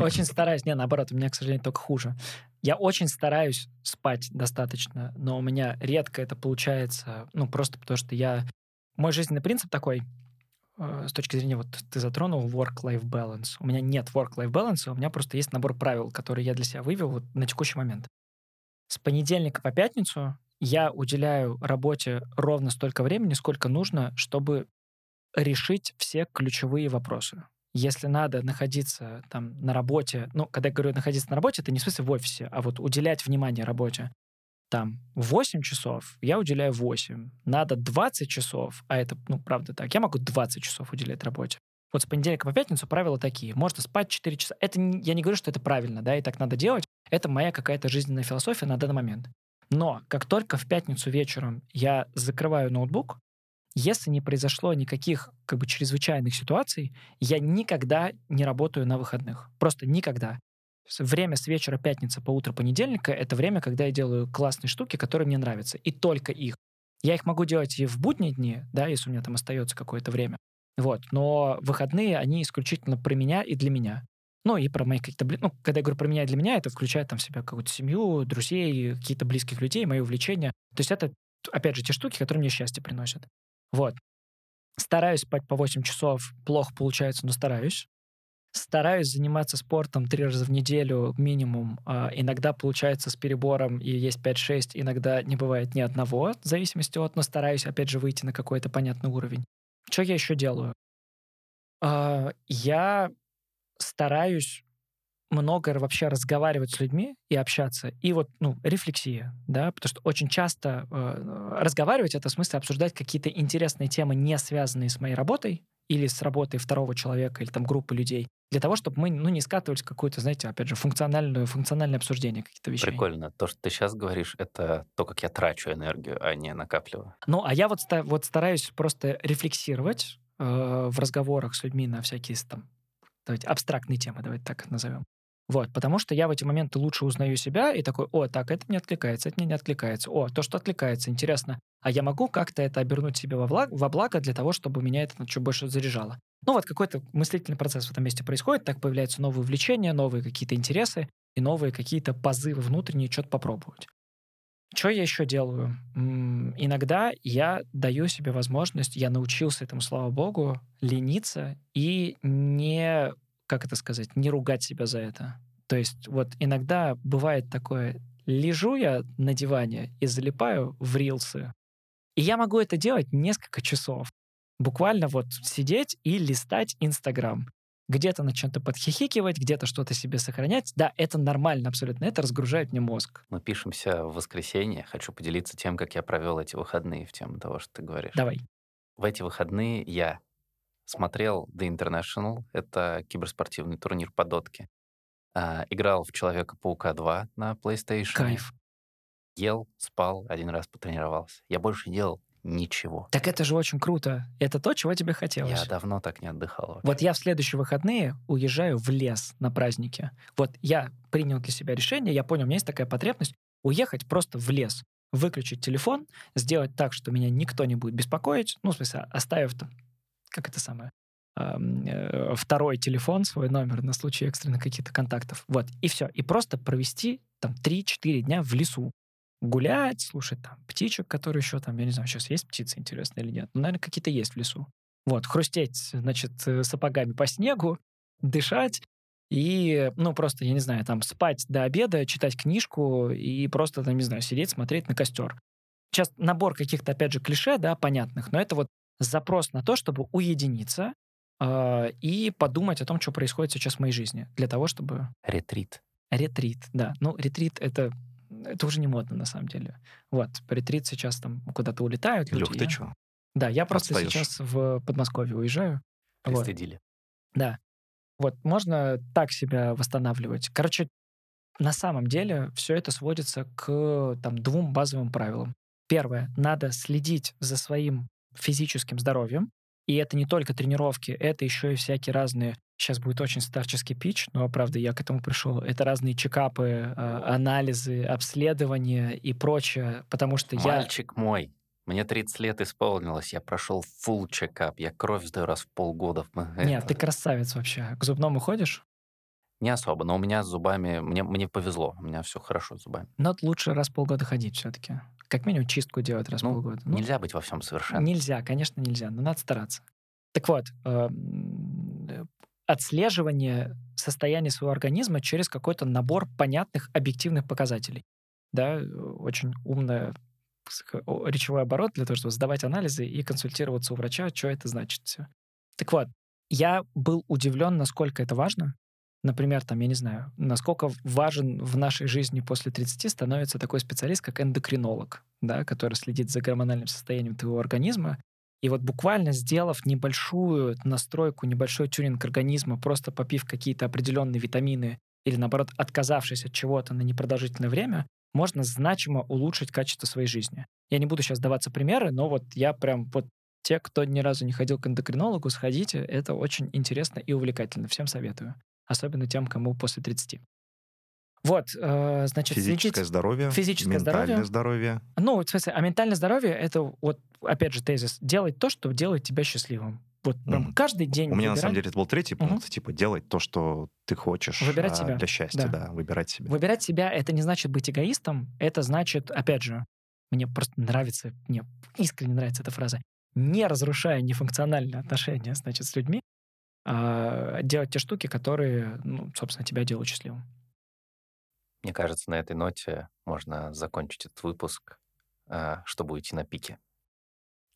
Очень [LAUGHS] стараюсь. Не, наоборот, у меня, к сожалению, только хуже. Я очень стараюсь спать достаточно, но у меня редко это получается, ну, просто потому что я... Мой жизненный принцип такой, э, с точки зрения, вот ты затронул work-life balance. У меня нет work-life balance, у меня просто есть набор правил, которые я для себя вывел вот на текущий момент. С понедельника по пятницу я уделяю работе ровно столько времени, сколько нужно, чтобы решить все ключевые вопросы. Если надо находиться там на работе, ну, когда я говорю находиться на работе, это не в смысле в офисе, а вот уделять внимание работе. Там 8 часов, я уделяю 8. Надо 20 часов, а это, ну, правда так, я могу 20 часов уделять работе. Вот с понедельника по пятницу правила такие. Можно спать 4 часа. Это я не говорю, что это правильно, да, и так надо делать. Это моя какая-то жизненная философия на данный момент. Но как только в пятницу вечером я закрываю ноутбук, если не произошло никаких как бы чрезвычайных ситуаций, я никогда не работаю на выходных. Просто никогда. Время с вечера пятницы по утро понедельника — это время, когда я делаю классные штуки, которые мне нравятся. И только их. Я их могу делать и в будние дни, да, если у меня там остается какое-то время. Вот. Но выходные, они исключительно про меня и для меня. Ну, и про мои какие-то... бли- Ну, когда я говорю про меня и для меня, это включает там в себя какую-то семью, друзей, какие-то близких людей, мои увлечения. То есть это, опять же, те штуки, которые мне счастье приносят. Вот. Стараюсь спать по 8 часов. Плохо получается, но стараюсь. Стараюсь заниматься спортом три раза в неделю минимум. А, иногда получается с перебором, и есть 5-6, иногда не бывает ни одного, в зависимости от, но стараюсь, опять же, выйти на какой-то понятный уровень. Что я еще делаю? А, я стараюсь много вообще разговаривать с людьми и общаться. И вот, ну, рефлексия, да, потому что очень часто э, разговаривать — это в смысле обсуждать какие-то интересные темы, не связанные с моей работой или с работой второго человека или там группы людей, для того, чтобы мы, ну, не скатывались в какое-то, знаете, опять же, функциональное, функциональное обсуждение каких-то вещей. Прикольно. То, что ты сейчас говоришь, это то, как я трачу энергию, а не накапливаю. Ну, а я вот, вот стараюсь просто рефлексировать э, в разговорах с людьми на всякие там, давайте, абстрактные темы, давайте так назовем. Вот, потому что я в эти моменты лучше узнаю себя и такой, о, так, это не откликается, это мне не откликается. О, то, что откликается, интересно. А я могу как-то это обернуть себе во, влаг- во благо для того, чтобы меня это чуть больше заряжало. Ну вот какой-то мыслительный процесс в этом месте происходит, так появляются новые увлечения, новые какие-то интересы и новые какие-то позывы внутренние что-то попробовать. Что я еще делаю? М, Иногда я даю себе возможность, я научился этому, слава богу, лениться и не, как это сказать, не ругать себя за это. То есть вот иногда бывает такое, лежу я на диване и залипаю в рилсы, и я могу это делать несколько часов. Буквально вот сидеть и листать Инстаграм. Где-то на чем-то подхихикивать, где-то что-то себе сохранять. Да, это нормально абсолютно. Это разгружает мне мозг. Мы пишемся в воскресенье. Хочу поделиться тем, как я провел эти выходные в тему того, что ты говоришь. Давай. В эти выходные я смотрел The International. Это киберспортивный турнир по дотке. А, играл в Человека-паука 2 на PlayStation. Кайф. Ел, спал, один раз потренировался. Я больше не делал ничего. Так это же очень круто. Это то, чего тебе хотелось. Я давно так не отдыхал. вообще. Вот я в следующие выходные уезжаю в лес на праздники. Вот я принял для себя решение, я понял, у меня есть такая потребность уехать просто в лес, выключить телефон, сделать так, что меня никто не будет беспокоить, ну, в смысле, оставив там, как это самое, ам, э, второй телефон, свой номер на случай экстренных каких-то контактов. Вот, и все. И просто провести там 3-4 дня в лесу. Гулять, слушать там птичек, которые еще там, я не знаю, сейчас есть птицы, интересно или нет. Ну, наверное, какие-то есть в лесу. Вот, хрустеть, значит, э, сапогами по снегу, дышать и, ну, просто, я не знаю, там, спать до обеда, читать книжку и просто, там, не знаю, сидеть, смотреть на костер. Сейчас набор каких-то, опять же, клише, да, понятных, но это вот запрос на то, чтобы уединиться э, и подумать о том, что происходит сейчас в моей жизни, для того, чтобы... Ретрит. Ретрит, да. Ну, ретрит — это, это уже не модно, на самом деле. Вот, ретрит сейчас там куда-то улетают люди. Илюх, ты я- что? Да, я просто Отстаешь. сейчас в Подмосковье уезжаю. Вот. Пристыдили. Да. Вот можно так себя восстанавливать. Короче, на самом деле все это сводится к там, двум базовым правилам. Первое, надо следить за своим физическим здоровьем. И это не только тренировки, это еще и всякие разные... Сейчас будет очень старческий пич, но, правда, я к этому пришел. Это разные чекапы, э, анализы, обследования и прочее, потому что я... Мальчик мой, мне 30 лет исполнилось, я прошел full чекап, я кровь сдаю раз в полгода. [LAUGHS] Нет, Это- ты красавец вообще. К зубному ходишь? Не особо, но у меня с зубами, мне, мне повезло, у меня все хорошо с зубами. Но лучше раз в полгода ходить все-таки. Как минимум чистку делать раз в Ну, полгода. Ну, Нельзя быть во всем совершенным. Нельзя, конечно, нельзя, но надо стараться. Так вот, эм, э, отслеживание состояния своего организма через какой-то набор понятных объективных показателей. Да, э, очень умная речевой оборот для того, чтобы сдавать анализы и консультироваться у врача, что это значит все. Так вот, я был удивлен, насколько это важно. Например, там, я не знаю, насколько важен в нашей жизни после 30 становится такой специалист, как эндокринолог, да, который следит за гормональным состоянием твоего организма. И вот буквально сделав небольшую настройку, небольшой тюнинг организма, просто попив какие-то определенные витамины или, наоборот, отказавшись от чего-то на непродолжительное время, можно значимо улучшить качество своей жизни. Я не буду сейчас даваться примеры, но вот я прям вот те, кто ни разу не ходил к эндокринологу, сходите. Это очень интересно и увлекательно. Всем советую. Особенно тем, кому после 30. Вот, э, значит, Физическое следить- здоровье, физическое ментальное здоровье. здоровье. Ну, в смысле, а ментальное здоровье — это вот, опять же, тезис. Делать то, что делает тебя счастливым. Вот прям Мгм. каждый день У меня на выбирать- самом деле это был третий пункт, типа делать то, что ты хочешь Выбирать а, себя. для счастья, Да. да, выбирать себя. Выбирать себя — это не значит быть эгоистом, это значит, опять же, мне просто нравится, мне искренне нравится эта фраза, не разрушая нефункциональные отношения, значит, с людьми, а делать те штуки, которые, ну, собственно, тебя делают счастливым. Мне кажется, на этой ноте можно закончить этот выпуск, а, чтобы уйти на пике.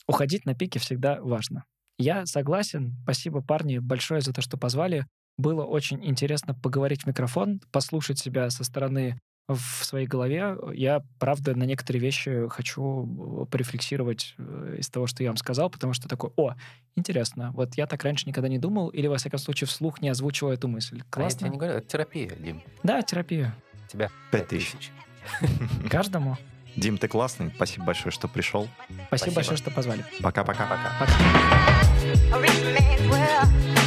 Уходить на пике всегда важно. Я согласен. Спасибо, парни, большое за то, что позвали. Было очень интересно поговорить в микрофон, послушать себя со стороны в своей голове. Я, правда, на некоторые вещи хочу э, порефлексировать э, из того, что я вам сказал, потому что такой, о, интересно, вот я так раньше никогда не думал, или, во всяком случае, вслух не озвучивал эту мысль. А я Классно. тебе не говорю, это терапия, Дим. Да, терапия. Тебя Пять тысяч. Каждому. Дим, ты классный. Спасибо большое, что пришел. Спасибо, Спасибо. большое, что позвали. Пока-пока. Пока. Пока.